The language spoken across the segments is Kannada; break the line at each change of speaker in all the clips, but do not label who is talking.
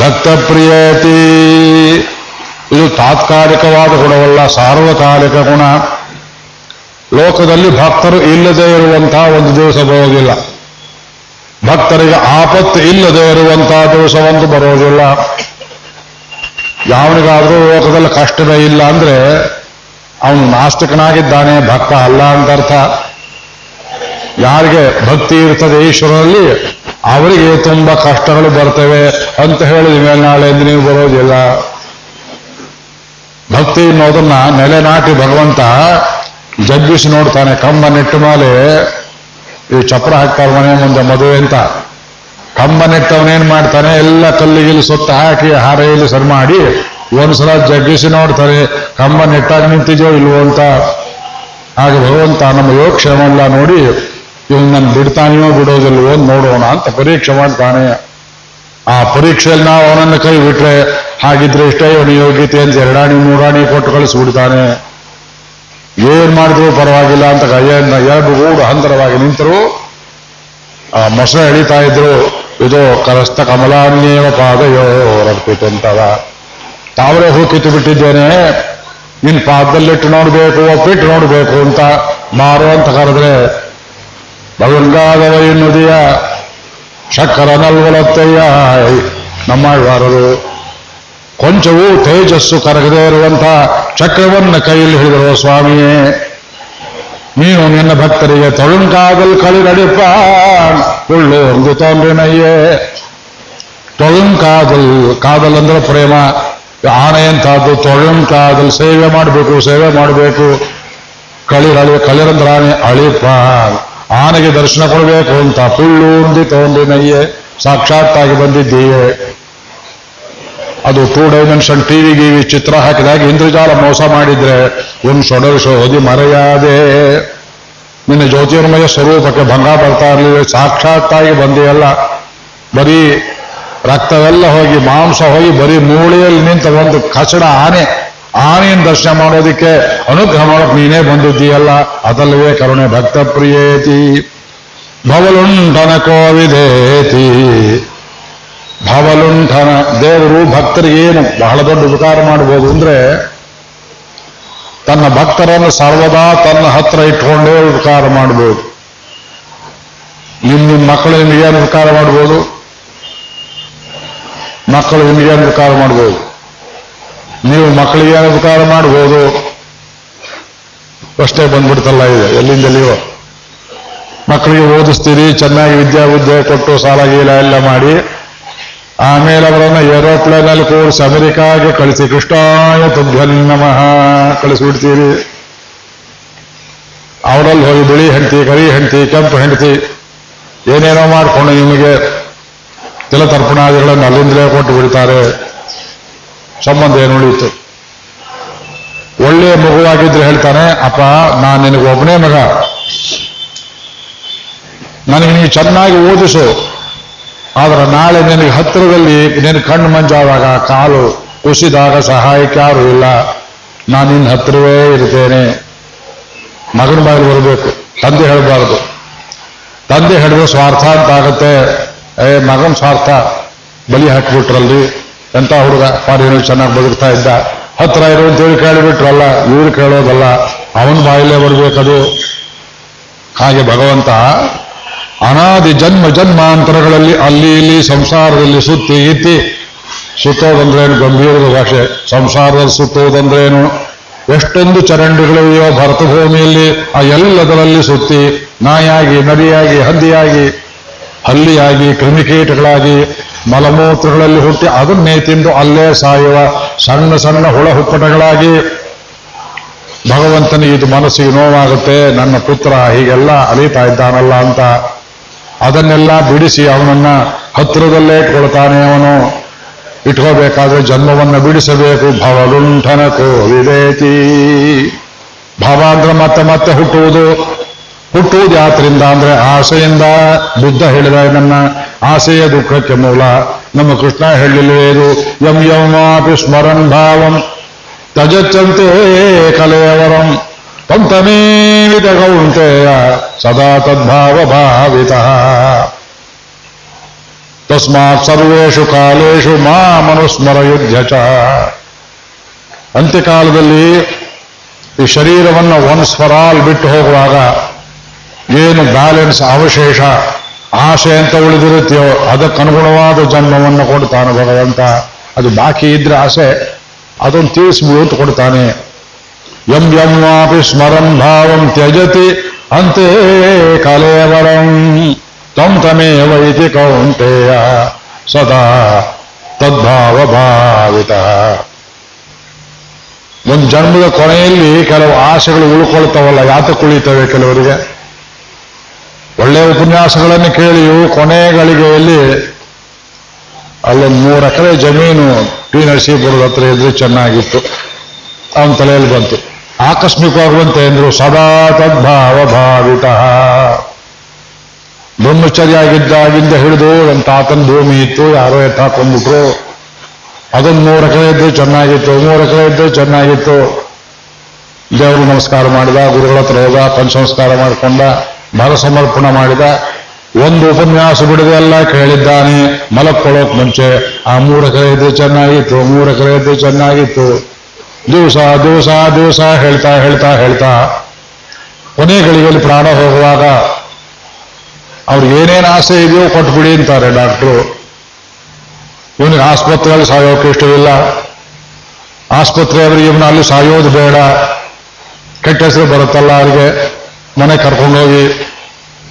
ಭಕ್ತ ಪ್ರಿಯೇತಿ. ಇದು ತಾತ್ಕಾಲಿಕವಾದ ಗುಣವಲ್ಲ, ಸಾರ್ವಕಾಲಿಕ ಗುಣ. ಲೋಕದಲ್ಲಿ ಭಕ್ತರು ಇಲ್ಲದೆ ಇರುವಂತಹ ಒಂದು ದಿವಸ ಬರೋದಿಲ್ಲ. ಭಕ್ತರಿಗೆ ಆಪತ್ತು ಇಲ್ಲದೆ ಇರುವಂತಹ ದಿವಸ ಒಂದು ಬರೋದಿಲ್ಲ. ಯಾವನಿಗಾದರೂ ಲೋಕದಲ್ಲಿ ಕಷ್ಟವೇ ಇಲ್ಲ ಅಂದ್ರೆ ಅವನು ನಾಸ್ತಿಕನಾಗಿದ್ದಾನೆ, ಭಕ್ತ ಅಲ್ಲ ಅಂತ ಅರ್ಥ. ಯಾರಿಗೆ ಭಕ್ತಿ ಇರ್ತದೆ ಈಶ್ವರನಲ್ಲಿ ಅವರಿಗೆ ತುಂಬ ಕಷ್ಟಗಳು ಬರ್ತವೆ ಅಂತ ಹೇಳಿದ ಮೇಲೆ ನಾಳೆ ನೀವು ಬರೋದಿಲ್ಲ. ಭಕ್ತಿ ಅನ್ನೋದನ್ನ ನೆಲೆನಾಟಿ ಭಗವಂತ ಜಗ್ಗಿಸಿ ನೋಡ್ತಾನೆ ಕಂಬ ನೆಟ್ಟು ಮೇಲೆ. ಈ ಚಪ್ರ ಹಾಕ್ತಾರೆ ಮನೆ ಮುಂದೆ ಮದುವೆ ಅಂತ. ಕಂಬ ನೆಟ್ಟವನೇನ್ ಮಾಡ್ತಾನೆ, ಎಲ್ಲ ಕಲ್ಲಿಗಿಲ್ಲಿ ಸುತ್ತ ಹಾಕಿ ಹಾರೆಯಲ್ಲಿ ಸರಿ ಮಾಡಿ ಒಂದ್ಸಲ ಜಗ್ಗಿಸಿ ನೋಡ್ತಾರೆ ಕಂಬ ನೆಟ್ಟಾಗಿ ನಿಂತಿದೆಯೋ ಇಲ್ವೋ ಅಂತ. ಹಾಗೆ ಭಗವಂತ ನಮ್ಮ ಯೋಗಕ್ಷೇಮೆಲ್ಲ ನೋಡಿ ಇವನು ನನ್ನ ಬಿಡ್ತಾನೆಯೋ ಬಿಡೋದಿಲ್ವೋ ನೋಡೋಣ ಅಂತ ಪರೀಕ್ಷೆ ಮಾಡ್ತಾನೆ. ಆ ಪರೀಕ್ಷೆಯಲ್ಲಿ ನಾವು ಅವನನ್ನು ಕೈ ಬಿಟ್ರೆ ಹಾಗಿದ್ರೆ ಇಷ್ಟೇ ಇವನು ಯೋಗ್ಯತೆ ಅಂತ ಎರಡಾಣಿ, ಮೂರಾಣಿ ಕೊಟ್ಟು ಕಳಿಸ್ಬಿಡ್ತಾನೆ. ಏನ್ ಮಾಡಿದ್ರು ಪರವಾಗಿಲ್ಲ ಅಂತ ಕೈಯನ್ನ ಎರಡು ಗೂಡು ಹಂತರವಾಗಿ ನಿಂತರು. ಆ ಮೊಸ ಎಳಿತಾ ಇದ್ರು. ಇದು ಕರಸ್ತ ಕಮಲಾನ್ಯೇವ ಪಾದಯೋ ರರ್ಪಿತು ಅಂತದ ತಾವರೇ ಹೂ ಕಿತ್ತು ಬಿಟ್ಟಿದ್ದೇನೆ. ನಿನ್ ಪಾದದಲ್ಲಿಟ್ಟು ನೋಡ್ಬೇಕು, ಒಪ್ಪಿಟ್ಟು ನೋಡ್ಬೇಕು ಅಂತ ಮಾರು ಅಂತ ಕರೆದ್ರೆ ಭಗವಂಗಾದವ ಎನ್ನುದಿಯ ಶಕ್ಕರ ನಲ್ವಲತ್ತಯ್ಯ ನಮ್ಮಾಳ್ವಾರರು. ಕೊಂಚವೂ ತೇಜಸ್ಸು ಕರಗದೇ ಇರುವಂತಹ ಚಕ್ರವನ್ನ ಕೈಯಲ್ಲಿ ಹಿಡಿದಿರುವ ಸ್ವಾಮಿಯೇ. ನೀನು ನಿನ್ನ ಭಕ್ತರಿಗೆ ತೊಳುಂಕಾದಲ್ ಕಳಿರಡಿಪ್ಪ ಉಳ್ಳು ಒಂದು ತೋಂದ್ರಿನಯ್ಯೇ ತೊಳುಂಕಾದಲ್ ಕಾದಲ್ ಅಂದ್ರೆ ಪ್ರೇಮ. ಆನೆ ಅಂತದ್ದು ತೊಳುಂಕಾದಲ್ ಸೇವೆ ಮಾಡಬೇಕು ಸೇವೆ ಮಾಡಬೇಕು. ಕಳಿರಳಿ ಕಳಿರಂದ್ರ ಆನೆ ಅಳಿಪ ಆನೆಗೆ ದರ್ಶನ ಕೊಡಬೇಕು ಅಂತ ಪುಳ್ಳು ಉಂದಿ ಸಾಕ್ಷಾತ್ ಸಾಕ್ಷಾತ್ತಾಗಿ ಬಂದಿದ್ದೀಯೆ. ಅದು ಟೂ ಡೈಮೆನ್ಷನ್ ಟಿವಿ ಗಿವಿ ಚಿತ್ರ ಹಾಕಿದಾಗ ಇಂದ್ರಜಾಲ ಮೋಸ ಮಾಡಿದ್ರೆ ಒಂದು ಸೊಡರಿಸೋದಿ ಮರೆಯಾದೆ. ನಿನ್ನ ಜ್ಯೋತಿರ್ಮಯ ಸ್ವರೂಪಕ್ಕೆ ಭಂಗ ಬರ್ತಾ ಇರಲಿಲ್ಲ, ಸಾಕ್ಷಾತ್ತಾಗಿ ಬಂದೆಯಲ್ಲ. ಬರೀ ರಕ್ತವೆಲ್ಲ ಹೋಗಿ ಮಾಂಸ ಹೋಗಿ ಬರೀ ಮೂಳೆಯಲ್ಲಿ ನಿಂತ ಒಂದು ಕಸಡ ಆನೆ ಆನೆಯನ್ನು ದರ್ಶನ ಮಾಡೋದಕ್ಕೆ ಅನುಗ್ರಹ ಮಾಡೋಕೆ ನೀನೇ ಬಂದಿದ್ದೀಯಲ್ಲ? ಅದಲ್ಲವೇ ಕರುಣೆ ಭಕ್ತ ಪ್ರಿಯೇತಿ ಭವಲುಂಠನ ಕೋವಿದೇತಿ ಭವಲುಂಠನ ದೇವರು ಭಕ್ತರಿಗೆ ಏನು ಬಹಳ ದೊಡ್ಡ ಉಪಕಾರ ಮಾಡಬಹುದು ಅಂದ್ರೆ ತನ್ನ ಭಕ್ತರನ್ನು ಸರ್ವದಾ ತನ್ನ ಹತ್ರ ಇಟ್ಕೊಂಡೇ ಉಪಕಾರ ಮಾಡಬಹುದು. ನಿಮ್ ನಿಮ್ಮ ಮಕ್ಕಳು ನಿಮಗೇನು ಉಪಕಾರ ಮಾಡ್ಬೋದು ಮಕ್ಕಳು ನಿಮಗೇನು ಉಪಕಾರ ಮಾಡ್ಬೋದು ನೀವು ಮಕ್ಕಳಿಗೆ ಉಪಕಾರ ಮಾಡ್ಬೋದು ಅಷ್ಟೇ ಬಂದ್ಬಿಡ್ತಲ್ಲ ಇದೆ, ಎಲ್ಲಿಂದ ಎಲ್ಲಿಯೋ ಮಕ್ಕಳಿಗೆ ಓದಿಸ್ತೀರಿ, ಚೆನ್ನಾಗಿ ವಿದ್ಯಾ ವಿದ್ಯೆ ಕೊಟ್ಟು ಸಾಲ ಗೀಲ ಎಲ್ಲ ಮಾಡಿ. ಆಮೇಲೆ ಅವರನ್ನು ಏರೋಪ್ಲೇನ್ ಅಲ್ಲಿ ಕೂರಿಸಿ ಅಮೆರಿಕಾಗೆ ಕಳಿಸಿ. ಕೃಷ್ಣಾಯ ತುಭ್ಯನ್ ನಮಃ. ಕಳಿಸಿಬಿಡ್ತೀರಿ. ಅವರಲ್ಲಿ ಹೋಗಿ ಬಿಳಿ ಹೆಂಡತಿ ಕರಿ ಹೆಂಡತಿ, ಕೆಂಪು ಹೆಂಡತಿ, ಏನೇನೋ ಮಾಡಿಕೊಂಡು ನಿಮಗೆ ತಿಲತರ್ಪಣಾದಿಗಳನ್ನು ಅಲ್ಲಿಂದಲೇ ಕೊಟ್ಟು ಬಿಡ್ತಾರೆ. ಸಂಬಂಧ ಏನು ಉಳಿಯಿತು? ಒಳ್ಳೆಯ ಮಗುವಾಗಿದ್ರೆ ಹೇಳ್ತಾನೆ, ಅಪ್ಪ, ನಾನು ನಿನಗೆ ಒಬ್ಬನೇ ಮಗ. ನನಗೆ ನೀವು ಚೆನ್ನಾಗಿ ಓದಿಸು. ಆದ್ರೆ ನಾಳೆ ನಿನಗೆ ಹತ್ತಿರದಲ್ಲಿ ನಿನ್ನ ಕಣ್ಣು ಮಂಜಾದಾಗ ಕಾಲು ಕುಸಿದಾಗ ಸಹಾಯಕ್ಕೆ ಯಾರು ಇಲ್ಲ. ನಾನು ನಿನ್ನ ಹತ್ತಿರವೇ ಇರ್ತೇನೆ. ಮಗನ ಬಾಯಲ್ಲಿ ಬರಬೇಕು. ತಂದೆ ಹೇಳಬಾರದು. ತಂದೆ ಹೇಳಿದ್ರೆ ಸ್ವಾರ್ಥ ಅಂತ ಆಗುತ್ತೆ. ಏ, ಮಗನ ಸ್ವಾರ್ಥ. ಬಲಿ ಹಾಕಿಬಿಟ್ರಲ್ಲಿ ಎಂತ ಹುಡುಗ ಪಾರಿನ ಚೆನ್ನಾಗಿ ಬದುಕ್ತಾ ಇದ್ದ? ಹತ್ರ ಇರು ಅಂತೇಳಿ ಕೇಳಿಬಿಟ್ರಲ್ಲ ಇವ್ರು ಕೇಳೋದಲ್ಲ, ಅವನ ಬಾಯಲ್ಲೇ ಬರಬೇಕದು. ಹಾಗೆ ಭಗವಂತ ಅನಾದಿ ಜನ್ಮ ಜನ್ಮಾಂತರಗಳಲ್ಲಿ ಅಲ್ಲಿ ಇಲ್ಲಿ ಸಂಸಾರದಲ್ಲಿ ಸುತ್ತಿ ಇತ್ತಿ. ಸುತ್ತೋದಂದ್ರೇನು ಗಂಭೀರದ ಭಾಷೆ. ಸಂಸಾರದಲ್ಲಿ ಸುತ್ತೋದಂದ್ರೇನು? ಎಷ್ಟೊಂದು ಚರಂಡಿಗಳಿವೆಯೋ ಭರತ ಭೂಮಿಯಲ್ಲಿ ಆ ಎಲ್ಲದರಲ್ಲಿ ಸುತ್ತಿ ನಾಯಾಗಿ ನದಿಯಾಗಿ, ಹಂದಿಯಾಗಿ ಹಲ್ಲಿಯಾಗಿ, ಕ್ರಿಮಿಕೀಟಗಳಾಗಿ, ಮಲಮೂತ್ರಗಳಲ್ಲಿ ಹುಟ್ಟಿ ಅದನ್ನೇ ತಿಂದು ಅಲ್ಲೇ ಸಾಯುವ ಸಣ್ಣ ಸಣ್ಣ ಹುಳ ಹುಪ್ಪಟಗಳಾಗಿ ಭಗವಂತನಿಗೆ ಇದು ಮನಸ್ಸಿಗೆ ನೋವಾಗುತ್ತೆ. ನನ್ನ ಪುತ್ರ ಹೀಗೆಲ್ಲ ಅಲೀತಾ ಇದ್ದಾನಲ್ಲ ಅಂತ ಅದನ್ನೆಲ್ಲ ಬಿಡಿಸಿ ಅವನನ್ನ ಹತ್ತಿರದಲ್ಲೇ ಇಟ್ಕೊಳ್ತಾನೆ ಅವನು. ಇಟ್ಕೋಬೇಕಾದ್ರೆ ಜನ್ಮವನ್ನು ಬಿಡಿಸಬೇಕು. ಭವಲುಂಠನ ಕೋವಿದೇತಿ ಭಾವ ಅಂದ್ರೆ ಮತ್ತೆ ಮತ್ತೆ ಹುಟ್ಟುವುದು ಹುಟ್ಟುವುದು ಯಾತ್ರಿಂದ ಅಂದ್ರೆ ಆಸೆಯಿಂದ ಬುದ್ಧ ಹೇಳಿದ ನನ್ನ ಆಸೆಯ ದುಃಖಕ್ಕೆ ಮೂಲ. ನಮ್ಮ ಕೃಷ್ಣ ಹೇಳಿಲ್ವೇ ಇದು? ಯಂ ಯಮಾಪಿ ಸ್ಮರನ್ ಭಾವಂ. ತಜಚ್ಚಂತೆ ಕಲೆಯವರಂ. ಪಂತಮೇವಿತ ಗೌಂತೆಯ ಸದಾ ತದ್ಭಾವ ಭಾವಿತ. ತಸ್ಮಾತ್ ಸರ್ವೇಷು ಕಾಲೇಶು ಮಾ ಮನುಸ್ಮರ ಯುದ್ಧ ಚ. ಅಂತ್ಯಕಾಲದಲ್ಲಿ ಈ ಶರೀರವನ್ನು ಒನ್ಸ್ ಫಾರ್ ಆಲ್ ಬಿಟ್ಟು ಹೋಗುವಾಗ ಏನು ಬ್ಯಾಲೆನ್ಸ್ ಅವಶೇಷ, ಆಸೆ ಅಂತ ಉಳಿದಿರುತ್ತೆಯೋ ಅದಕ್ಕನುಗುಣವಾದ ಜನ್ಮವನ್ನು ಕೊಡ್ತಾನೆ ಭಗವಂತ. ಅದು ಬಾಕಿ ಇದ್ರೆ ಆಸೆ ಅದನ್ನು ತೀರಿಸ್ಬಿಡು ಅಂತ ಕೊಡ್ತಾನೆ. ಎಂ ಎಂ ವಾಪಿ ಸ್ಮರಂ ಭಾವಂ ತ್ಯಜತಿ ಅಂತೇ ಕಲೇವರಂ ತಂ ತಮೇವ ಇತಿ ಕೌಂಟೇಯ ಸದಾ ತದ್ಭಾವ ಭಾವಿತ. ಒಂದು ಜನ್ಮದ ಕೊನೆಯಲ್ಲಿ ಕೆಲವು ಆಸೆಗಳು ಉಳ್ಕೊಳ್ತಾವಲ್ಲ, ಯಾತಕ್ಕೆ ಉಳಿತವೆ ಕೆಲವರಿಗೆ? ಒಳ್ಳೆಯ ಉಪನ್ಯಾಸಗಳನ್ನು ಕೇಳಿಯು ಕೊನೆ ಗಳಿಗೆಯಲ್ಲಿ ಅಲ್ಲೊಂದು ಮೂರು ಎಕರೆ ಜಮೀನು ಟಿ ನರಸೀಪುರದ ಹತ್ರ ಇದ್ರೆ ಚೆನ್ನಾಗಿತ್ತು. ಅವನ ತಲೆಯಲ್ಲಿ ಬಂತು. ಆಕಸ್ಮಿಕವಾಗುವಂತೆ ಅಂದ್ರು ಸದಾ ತದ್ಭಾವ ಭಾವಿತ ಬ್ರಹ್ಮಚರ್ಯಾಗಿದ್ದಾಗಿಂದ ಹಿಡಿದು ನನ್ನ ತಾತನ ಭೂಮಿ ಇತ್ತು, ಯಾರೋ ಎತ್ತಾಕೊಂಡ್ಬಿಟ್ರು ಅದೊಂದು ಮೂರು ಎಕರೆ ಇದ್ದು ಚೆನ್ನಾಗಿತ್ತು, ಮೂರು ಎಕರೆ ಇದ್ದು ಚೆನ್ನಾಗಿತ್ತು. ದೇವರು ನಮಸ್ಕಾರ ಮಾಡಿದ, ಗುರುಗಳ ಹತ್ರ ಹೋದ ಪಂಚಸಂಸ್ಕಾರ ಮಾಡಿಕೊಂಡ. ಮರ ಸಮರ್ಪಣ ಮಾಡಿದ. ಒಂದು ಉಪನ್ಯಾಸ ಬಿಡದೆ ಎಲ್ಲ ಕೇಳಿದ್ದಾನೆ. ಮಲಕ್ಕೊಳ್ಳೋಕ್ ಮುಂಚೆ ಆ ಮೂರು ಎಕರೆ ಇದ್ದು ಚೆನ್ನಾಗಿತ್ತು, ಮೂರು ಎಕರೆ ಇದ್ದು ಚೆನ್ನಾಗಿತ್ತು. ದಿವಸ ದಿವಸ ದಿವಸ ಹೇಳ್ತಾ ಹೇಳ್ತಾ ಹೇಳ್ತಾ ಕೊನೆ ಗಳಿಗೆಯಲ್ಲಿ ಪ್ರಾಣ ಹೋಗುವಾಗ ಅವ್ರಿಗೆ ಏನೇನು ಆಸೆ ಇದೆಯೋ ಕೊಟ್ಬಿಡಿ ಅಂತಾರೆ ಡಾಕ್ಟ್ರು. ಇವನಿಗೆ ಆಸ್ಪತ್ರೆಯಲ್ಲಿ ಸಾಯೋಕೆ ಇಷ್ಟವಿಲ್ಲ. ಆಸ್ಪತ್ರೆಯವರು ಇವನ ಅಲ್ಲಿ ಸಾಯೋದು ಬೇಡ. ಕೆಟ್ಟ ಹೆಸರು ಬರುತ್ತಲ್ಲ ಅವರಿಗೆ. ಮನೆ ಕರ್ಕೊಂಡೋಗಿ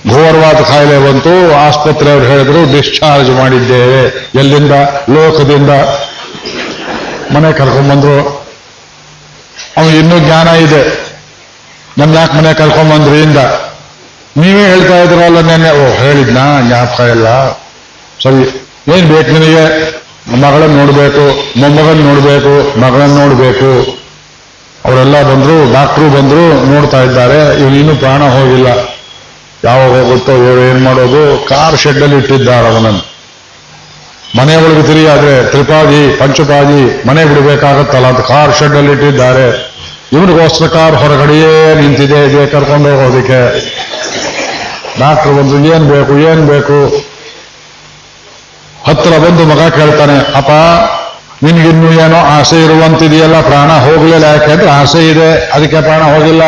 ಘೋರವಾದ ಕಾಯಿಲೆ ಬಂತು ಆಸ್ಪತ್ರೆಯವರು ಹೇಳಿದ್ರು, ಡಿಸ್ಚಾರ್ಜ್ ಮಾಡಿದ್ದೇವೆ. ಎಲ್ಲಿಂದ? ಲೋಕದಿಂದ. ಮನೆ ಕರ್ಕೊಂಡ್ಬಂದ್ರು. ಅವನು ಇನ್ನೂ ಜ್ಞಾನ ಇದೆ. ನನ್ನ ಯಾಕೆ ಮನೆ ಕರ್ಕೊಂಡ್ಬಂದ್ರಿ? ಇಂದ. ನೀವೇ ಹೇಳ್ತಾ ಇದ್ರಲ್ಲ ನೆನ್ನೆ. ಓ, ಹೇಳಿದ್ನಾ? ಜ್ಞಾಪಕ ಇಲ್ಲ. ಸರಿ, ಏನ್ ಬೇಕು ನಿನಗೆ? ಮಗಳನ್ನ ನೋಡಬೇಕು ಮೊಮ್ಮಗನ್ ನೋಡಬೇಕು, ಮಗಳನ್ನ ನೋಡ್ಬೇಕು. ಅವರೆಲ್ಲ ಬಂದರು ಡಾಕ್ಟ್ರು ಬಂದರು, ನೋಡ್ತಾ ಇದ್ದಾರೆ. ಇವನಿನ್ನೂ ಪ್ರಾಣ ಹೋಗಿಲ್ಲ. ಯಾವಾಗ ಹೋಗುತ್ತೋ, ಇವರು ಏನ್ ಮಾಡೋದು? ಕಾರ್ ಶೆಡ್ಡಲ್ಲಿ ಇಟ್ಟಿದ್ದಾರೆ ಅವನನ್ನು. ಮನೆ ಒಳಗೆ ತಿರುಗಾದ್ರೆ ತ್ರಿಪಾದಿ, ಪಂಚಪಾದಿ, ಮನೆ ಬಿಡಬೇಕಾಗತ್ತಲ್ಲ ಅಂತ ಕಾರ್ ಶೆಡ್ಡಲ್ಲಿ ಇಟ್ಟಿದ್ದಾರೆ. ಇವನಿಗೋಸ್ಕರ ಕಾರ್ ಹೊರಗಡೆಯೇ ನಿಂತಿದೆ, ಇದೆ ಕರ್ಕೊಂಡು ಹೋಗೋದಕ್ಕೆ. ಡಾಕ್ಟರ್ ಬಂದು ಏನ್ ಬೇಕು ಏನ್ ಬೇಕು? ಹತ್ತಿರ ಬಂದು ಮಗ ಕೇಳ್ತಾನೆ, ಅಪ್ಪ ನಿನ್ಗಿನ್ನು ಏನೋ ಆಸೆ ಇರುವಂತಿದೆಯಲ್ಲ, ಪ್ರಾಣ ಹೋಗಲಿಲ್ಲ. ಯಾಕೆಂದ್ರೆ ಆಸೆ ಇದೆ, ಅದಕ್ಕೆ ಪ್ರಾಣ ಹೋಗಿಲ್ಲ.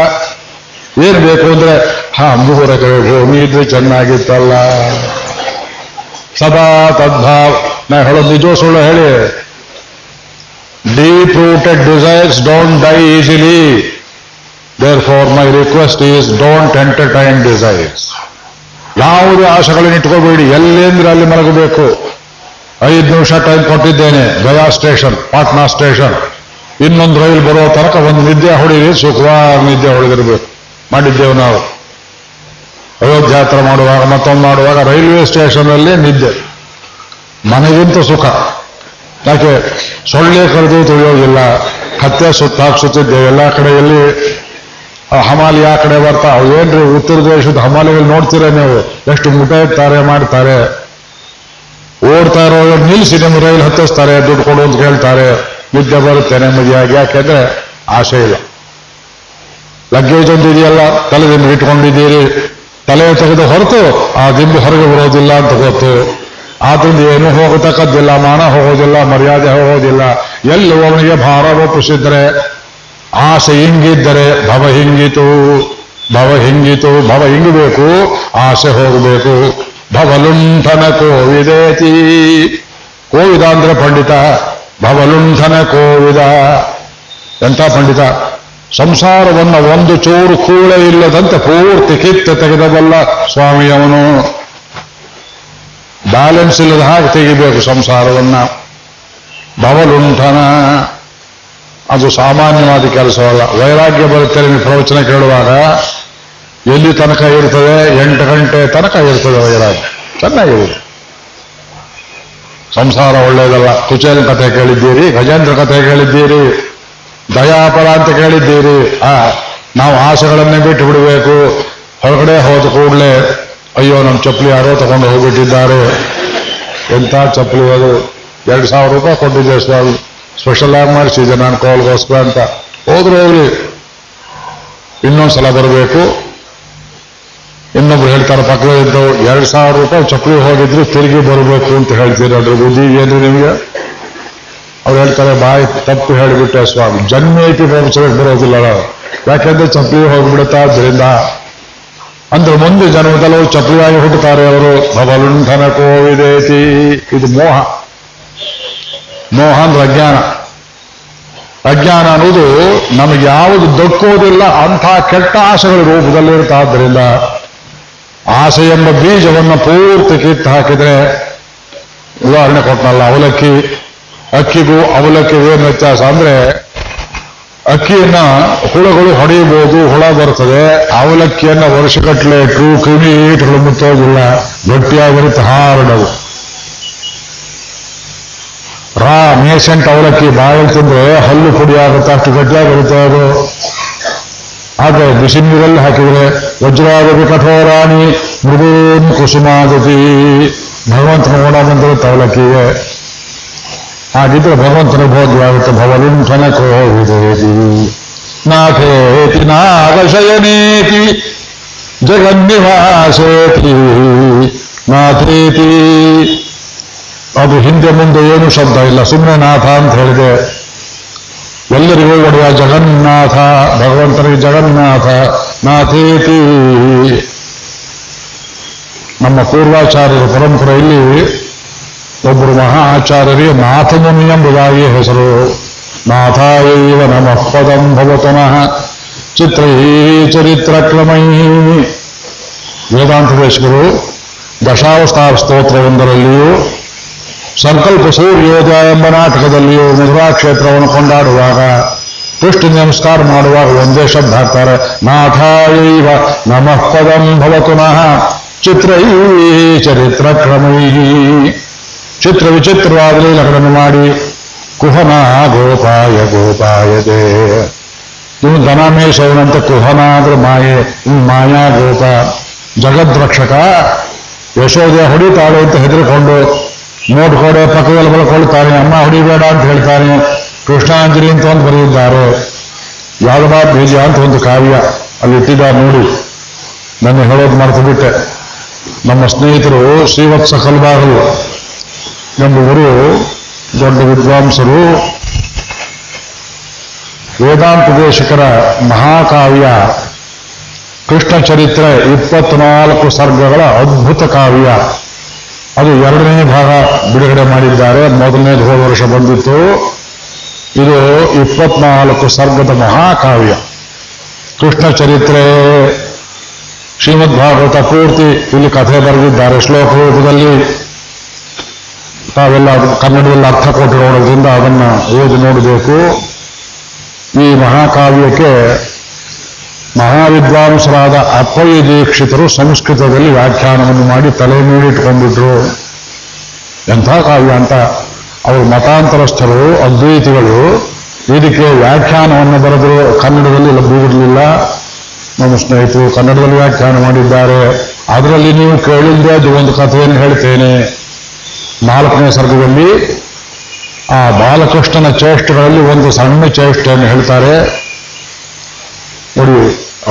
ಏನ್ ಬೇಕು ಅಂದ್ರೆ, ಹಾ ಮೂರ ಕಡೆ ಭೂಮಿ ಇದ್ರೆ ಚೆನ್ನಾಗಿತ್ತಲ್ಲ. ಸದಾ ತದ್ಭಾವ್. ನಾ ಹೇಳೋದು ನಿಜ ಸುಳ್ಳು ಹೇಳಿ. Deep rooted desires don't die easily therefore my request is don't entertain desires ಯಾವುದೇ ಆಶೆಗಳನ್ನ ಇಟ್ಕೋಬೇಡಿ. ಎಲ್ಲೇಂದ್ರೆ ಅಲ್ಲಿ ಮಲಗಬೇಕು. ಐದು ನಿಮಿಷ ಟೈಮ್ ಕೊಟ್ಟಿದ್ದೇನೆ ಗಯಾ ಸ್ಟೇಷನ್ ಪಾಟ್ನಾ ಸ್ಟೇಷನ್ ಇನ್ನೊಂದು ರೈಲು ಬರೋ ತನಕ ಒಂದು ನಿದ್ದೆ ಹೊಡೀರಿ ಸುಖವಾಗಿ ನಿದ್ದೆ ಹೊಡೆದಿರ್ಬೇಕು. ಮಾಡಿದ್ದೇವೆ ನಾವು. ಅಯೋಧ್ಯ ಯಾತ್ರೆ ಮಾಡುವಾಗ ಮತ್ತೊಂದು ಮಾಡುವಾಗ ರೈಲ್ವೆ ಸ್ಟೇಷನ್ನಲ್ಲಿ ನಿದ್ದೆ. ಮನೆಗಿಂತ ಸುಖ. ಯಾಕೆ? ಸೊಳ್ಳೆ ಕರೆದು ತುಳಿಯೋದಿಲ್ಲ. ಸುತ್ತ ಸುತ್ತಿದ್ದೇವೆ ಎಲ್ಲ ಕಡೆಯಲ್ಲಿ ಹಮಾಲಿ ಆ ಕಡೆ ಬರ್ತಾ, ಏನ್ರಿ ಉತ್ತರ ದೇಶದ ಹಮಾಲಿಗಳು ನೋಡ್ತೀರ ನೀವು? ಎಷ್ಟು ಮುಟ ಇರ್ತಾರೆ, ಮಾಡ್ತಾರೆ. ಓಡ್ತಾ ಇರೋ ನಿಲ್ಲಿಸಿ ರೈಲು ಹತ್ತಿಸ್ತಾರೆ, ದುಡ್ಡು ಕೊಡು ಅಂತ ಕೇಳ್ತಾರೆ ಯುದ್ಧ ಬರುತ್ತೆ ನೆಮ್ಮದಿಯಾಗಿ. ಯಾಕೆಂದ್ರೆ ಆಸೆ ಇಲ್ಲ. ಲಗ್ಗೇಜ್ ಒಂದು ಇದೆಯಲ್ಲ ತಲೆ ದಿಂಬು ಇಟ್ಕೊಂಡಿದ್ದೀರಿ. ತಲೆ ತೆಗೆದು ಹೊರತು ಆ ದಿಂಬು ಹೊರಗೆ ಬರೋದಿಲ್ಲ ಅಂತ ಗೊತ್ತು. ಆದ್ರಿಂದ ಏನು ಹೋಗತಕ್ಕದ್ದಿಲ್ಲ, ಮಾನ ಹೋಗೋದಿಲ್ಲ, ಮರ್ಯಾದೆ ಹೋಗೋದಿಲ್ಲ. ಎಲ್ಲಿ ಅವನಿಗೆ ಭಾರ ಒಪ್ಪಿಸಿದ್ರೆ, ಆಸೆ ಹಿಂಗಿದ್ದರೆ ಭವ ಹಿಂಗಿತು ಭವ ಹಿಂಗಿತು, ಭವ ಹಿಂಗಬೇಕು, ಆಸೆ ಹೋಗಬೇಕು. ಭವಲುಂಠನ ಕೋವಿದೇತಿ. ಕೋವಿದ ಅಂದ್ರೆ ಪಂಡಿತ, ಭವಲುಂಠನ ಕೋವಿದ. ಎಂಥ ಪಂಡಿತ? ಸಂಸಾರವನ್ನು ಒಂದು ಚೂರು ಕೂಳೆ ಇಲ್ಲದಂತೆ ಪೂರ್ತಿ ಕಿತ್ತ ತೆಗೆದಬಲ್ಲ ಸ್ವಾಮಿಯವನು. ಬ್ಯಾಲೆನ್ಸ್ ಇಲ್ಲದ ಹಾಗೆ ತೆಗಿಬೇಕು ಸಂಸಾರವನ್ನ. ಭವಲುಂಠನ. ಅದು ಸಾಮಾನ್ಯವಾದ ಕೆಲಸವಲ್ಲ. ವೈರಾಗ್ಯ ಬರುತ್ತೆ ನಿಮಗೆ ಪ್ರವಚನ ಕೇಳುವಾಗ. ಎಲ್ಲಿ ತನಕ ಇರ್ತದೆ? ಎಂಟು ಗಂಟೆ ತನಕ ಇರ್ತದೆ ವೈರಾಗ್ಯ ಚೆನ್ನಾಗಿದೆ ಸಂಸಾರ ಒಳ್ಳೆಯದಲ್ಲ ಕುಚೇಲ್ ಕಥೆ ಕೇಳಿದ್ದೀರಿ, ಗಜೇಂದ್ರ ಕಥೆ ಕೇಳಿದ್ದೀರಿ, ದಯಾಪರ ಅಂತ ಕೇಳಿದ್ದೀರಿ. ಆ, ನಾವು ಆಸೆಗಳನ್ನೇ ಬಿಟ್ಟು ಬಿಡಬೇಕು. ಹೊರಗಡೆ ಹೋದ ಕೂಡಲೇ, ಅಯ್ಯೋ, ನಮ್ಮ ಚಪ್ಪಲಿ ಯಾರೋ ತಗೊಂಡು ಹೋಗ್ಬಿಟ್ಟಿದ್ದಾರೆ. ಎಂಥ ಚಪ್ಪಲಿ ಅದು? ಎರಡು ಸಾವಿರ ರೂಪಾಯಿ ಕೊಟ್ಟಿದ್ದೆ ಸ್ವಾಮಿ. ಸ್ಪೆಷಲ್ ಆಗಿ ಮಾಡಿಸಿದ್ದೆ ನಾನು ಕೋಲ್ಗೋಸ್ಕರ ಅಂತ. ಹೋದ್ರೆ ಹೋಗ್ಲಿ ಇನ್ನೊಂದ್ಸಲ ಬರಬೇಕು. ಇನ್ನೊಬ್ರು ಹೇಳ್ತಾರೆ ಪಕ್ಕದಲ್ಲಿದ್ದು ಎರಡು ಸಾವಿರ ರೂಪಾಯಿ ಚಪ್ಪಲಿ ಹೋಗಿದ್ರು, ತಿರುಗಿ ಬರಬೇಕು ಅಂತ ಹೇಳ್ತೀರಿ ಅದ್ರ ಬುದ್ಧಿ ಏನು ನಿಮಗೆ? ಅವ್ರು ಹೇಳ್ತಾರೆ, ಬಾಯಿ, ತಪ್ಪು ಹೇಳಿಬಿಟ್ಟೆ ಸ್ವಾಮಿ. ಜನ್ಮೇತಿ ಪ್ರಪಂಚಕ್ಕೆ ಬರೋದಿಲ್ಲ ಯಾಕಂದ್ರೆ ಚಪ್ಪಲಿ ಹೋಗ್ಬಿಡುತ್ತಾ ಅದರಿಂದ ಅಂದ್ರೆ ಮುಂದೆ ಜನ್ಮದಲ್ಲೂ ಚಪ್ಪಲಿಯಾಗಿ ಹುಟ್ಟುತ್ತಾರೆ ಅವರು. ಭವಲುಂಠನ ಕೋವಿದೇತಿ. ಇದು ಮೋಹ. ಮೋಹ ಅಂದ್ರೆ ಅಜ್ಞಾನ. ಅಜ್ಞಾನ ಅನ್ನೋದು ನಮಗೆ ಯಾವುದು ದಕ್ಕೋದಿಲ್ಲ ಅಂತ ಕೆಟ್ಟ ಆಸೆಗಳ ಆದ್ದರಿಂದ ಆಸೆ ಎಂಬ ಬೀಜವನ್ನು ಪೂರ್ತಿ ಕಿತ್ತು ಹಾಕಿದ್ರೆ ಉದಾಹರಣೆ ಕೊಟ್ಟನಲ್ಲ ಅವಲಕ್ಕಿ. ಅಕ್ಕಿಗೂ ಅವಲಕ್ಕಿಗೂ ಏನು ವ್ಯತ್ಯಾಸ ಅಂದ್ರೆ, ಅಕ್ಕಿಯನ್ನ ಹುಳಗಳು ಹೊಡೆಯಬಹುದು, ಹುಳ ಬರ್ತದೆ. ಅವಲಕ್ಕಿಯನ್ನ ವರ್ಷಗಟ್ಟಲೆ ಇಟ್ಟು ಕ್ರಿಮಿ ಈಟಗಳು ಮುಟ್ಟೋದಿಲ್ಲ. ಗಟ್ಟಿಯಾಗಿರುತ್ತೆ ಹಾರಡವು ರಾ, ಮೇಸೆಂಟ್ ಅವಲಕ್ಕಿ ಬಾಯಲ್ಲಿ ತಿಂದ್ರೆ ಹಲ್ಲು ಪುಡಿ ಆಗುತ್ತೆ, ಅಷ್ಟು ಗಟ್ಟಿಯಾಗಿರುತ್ತೆ ಅದು. ಆದರೆ ಬಿಸಿ ನೀರಲ್ಲಿ ಹಾಕಿದ್ರೆ ವಜ್ರಾದಿ ಕಠೋರಾಣಿ ಮೃದೂನ್ ಕುಸುಮಾಗತಿ ಭಗವಂತನ ಓಣ ಬಂದಿರುತ್ತೆ ಅವಲಕ್ಕಿಗೆ ಹಾಗಿದ್ರೆ ಭಗವಂತನ ಭೋಗ್ಯವಾಗುತ್ತೆ ಭವಲುಂಠನ ಕೋವಿದೇತಿ ನಾಥೇತಿ ನಾಗಶಯನೇತಿ ಜಗನ್ನಿವಾಸೇತಿ ನಾಥೇತಿ ಅದು ಹಿಂದೆ ಮುಂದೆ ಏನು ಶಬ್ದ ಇಲ್ಲ ಸುಮ್ಮನೆ ನಾಥ ಅಂತ ಹೇಳಿದೆ ಎಲ್ಲರಿಗೂ ಒಡೆಯ ಜಗನ್ನಾಥ, ಭಗವಂತನಿಗೆ ಜಗನ್ನಾಥ, ನಾಥೇತಿ. ನಮ್ಮ ಪೂರ್ವಾಚಾರ್ಯರ ಪರಂಪರೆಯಲ್ಲಿ ಒಬ್ಬರು ಮಹಾ ಆಚಾರ್ಯರಿಗೆ ನಾಥಮುನಿ ಎಂಬುದಾಗಿ ಹೆಸರು. ನಾಥಾಯೈವ ನಮಃ ಪದಂ ಭವತನಃ ಚಿತ್ರೈ ಚರಿತ್ರಕ್ರಮೈ. ವೇದಾಂತ ದೇಶಕರು ದಶಾವತಾರ ಸ್ತೋತ್ರವೊಂದರಲ್ಲಿಯೂ ಸಂಕಲ್ಪ ಸೂರ್ಯೋದಯ ಎಂಬ ನಾಟಕದಲ್ಲಿಯೂ ಮಧುರಾ ಕ್ಷೇತ್ರವನ್ನು ಕೊಂಡಾಡುವಾಗ, ಪುಷ್ಟಿ ನಮಸ್ಕಾರ ಮಾಡುವಾಗ ಒಂದೇ ಶಬ್ದ ಹಾಕ್ತಾರೆ, ನಾಥಾಯೈವ ನಮಃ ಪದಂ ಭವತುನಃ ಚಿತ್ರೈ ಚರಿತ್ರ ಕ್ರಮೈ ಚಿತ್ರ ವಿಚಿತ್ರವಾದ ಲೀಲಗಳನ್ನು ಮಾಡಿ, ಕುಹನ ಗೋಪಾಯ ಗೋಪಾಯದೆ ಇನ್ನು ದನ ಮೇಷವನಂತೆ ಕುಹನ ಅಂದ್ರೆ ಮಾಯೆ ಮಾಯಾ ಗೋಪ. ಜಗದ್ರಕ್ಷಕ ಯಶೋದೆ ಹೊಡಿತಾಳು ಅಂತ ಹೆದರಿಕೊಂಡು ನೋಡ್ಕೊಡೆ ಪಕ್ಕದಲ್ಲಿ ಬಳ್ಕೊಳ್ತಾನೆ, ಅಮ್ಮ ಹೊಡಿಬೇಡ ಅಂತ ಹೇಳ್ತಾನೆ. ಕೃಷ್ಣಾಂಜಲಿ ಅಂತ ಒಂದು ಬರೆದಿದ್ದಾರೆ. ಯಾದವ ಬೀಜ ಅಂತ ಒಂದು ಕಾವ್ಯ ಅಲ್ಲಿ ಇಟ್ಟಿದ್ದಾರೆ ನೋಡಿ. ನನ್ನ ಹೇಳೋದು ಮರೆತು ಬಿಟ್ಟೆ ನಮ್ಮ ಸ್ನೇಹಿತರು ಶ್ರೀವತ್ಸ ಕಲ್ಬಾಗಲು ಎಂಬುವರು ದೊಡ್ಡ ವಿದ್ವಾಂಸರು. ವೇದಾಂತ ದೇಶಕರ ಮಹಾಕಾವ್ಯ ಕೃಷ್ಣ ಚರಿತ್ರೆ ಇಪ್ಪತ್ನಾಲ್ಕು ಸರ್ಗಗಳ ಅದ್ಭುತ ಕಾವ್ಯ. ಅದು ಎರಡನೇ ಭಾಗ ಬಿಡುಗಡೆ ಮಾಡಿದ್ದಾರೆ. ಮೊದಲನೇದು ಹೋದ ವರ್ಷ ಬಂದಿತ್ತು. ಇದು ಇಪ್ಪತ್ನಾಲ್ಕು ಸರ್ಗದ ಮಹಾಕಾವ್ಯ. ಕೃಷ್ಣ ಚರಿತ್ರೆ ಶ್ರೀಮದ್ ಭಾಗವತ ಪೂರ್ತಿ ಇಲ್ಲಿ ಕಥೆ ಬರೆದಿದ್ದಾರೆ. ಶ್ಲೋಕ ರೂಪದಲ್ಲಿ ತಾವೆಲ್ಲ ಕನ್ನಡದಲ್ಲಿ ಅರ್ಥ ಕೊಟ್ಟಿರೋದ್ರಿಂದ ಅದನ್ನು ಓದಿ ನೋಡಬೇಕು. ಈ ಮಹಾಕಾವ್ಯಕ್ಕೆ ಮಹಾವಿದ್ವಾಂಸರಾದ ಅಪ್ಪಯ್ಯ ದೀಕ್ಷಿತರು ಸಂಸ್ಕೃತದಲ್ಲಿ ವ್ಯಾಖ್ಯಾನವನ್ನು ಮಾಡಿ ತಲೆ ಮೇಲಿಟ್ಕೊಂಡ್ಬಿಟ್ರು ಎಂಥ ಕಾವ್ಯ ಅಂತ ಅವರು ಮತಾಂತರಸ್ಥರು, ಅದ್ವೈತಿಗಳು ಇದಕ್ಕೆ ವ್ಯಾಖ್ಯಾನವನ್ನು ಬರೆದರು. ಕನ್ನಡದಲ್ಲಿ ಲಭ್ಯವಿರಲಿಲ್ಲ ನಮ್ಮ ಸ್ನೇಹಿತರು ಕನ್ನಡದಲ್ಲಿ ವ್ಯಾಖ್ಯಾನ ಮಾಡಿದ್ದಾರೆ. ಅದರಲ್ಲಿ ನೀವು ಕೇಳಿದ್ರೆ ಅದು ಒಂದು ಕಥೆಯನ್ನು ಹೇಳ್ತೇನೆ. ನಾಲ್ಕನೇ ಸರ್ಗದಲ್ಲಿ ಆ ಬಾಲಕೃಷ್ಣನ ಚೇಷ್ಟೆಗಳಲ್ಲಿ ಒಂದು ಸಣ್ಣ ಚೇಷ್ಟೆಯನ್ನು ಹೇಳ್ತಾರೆ.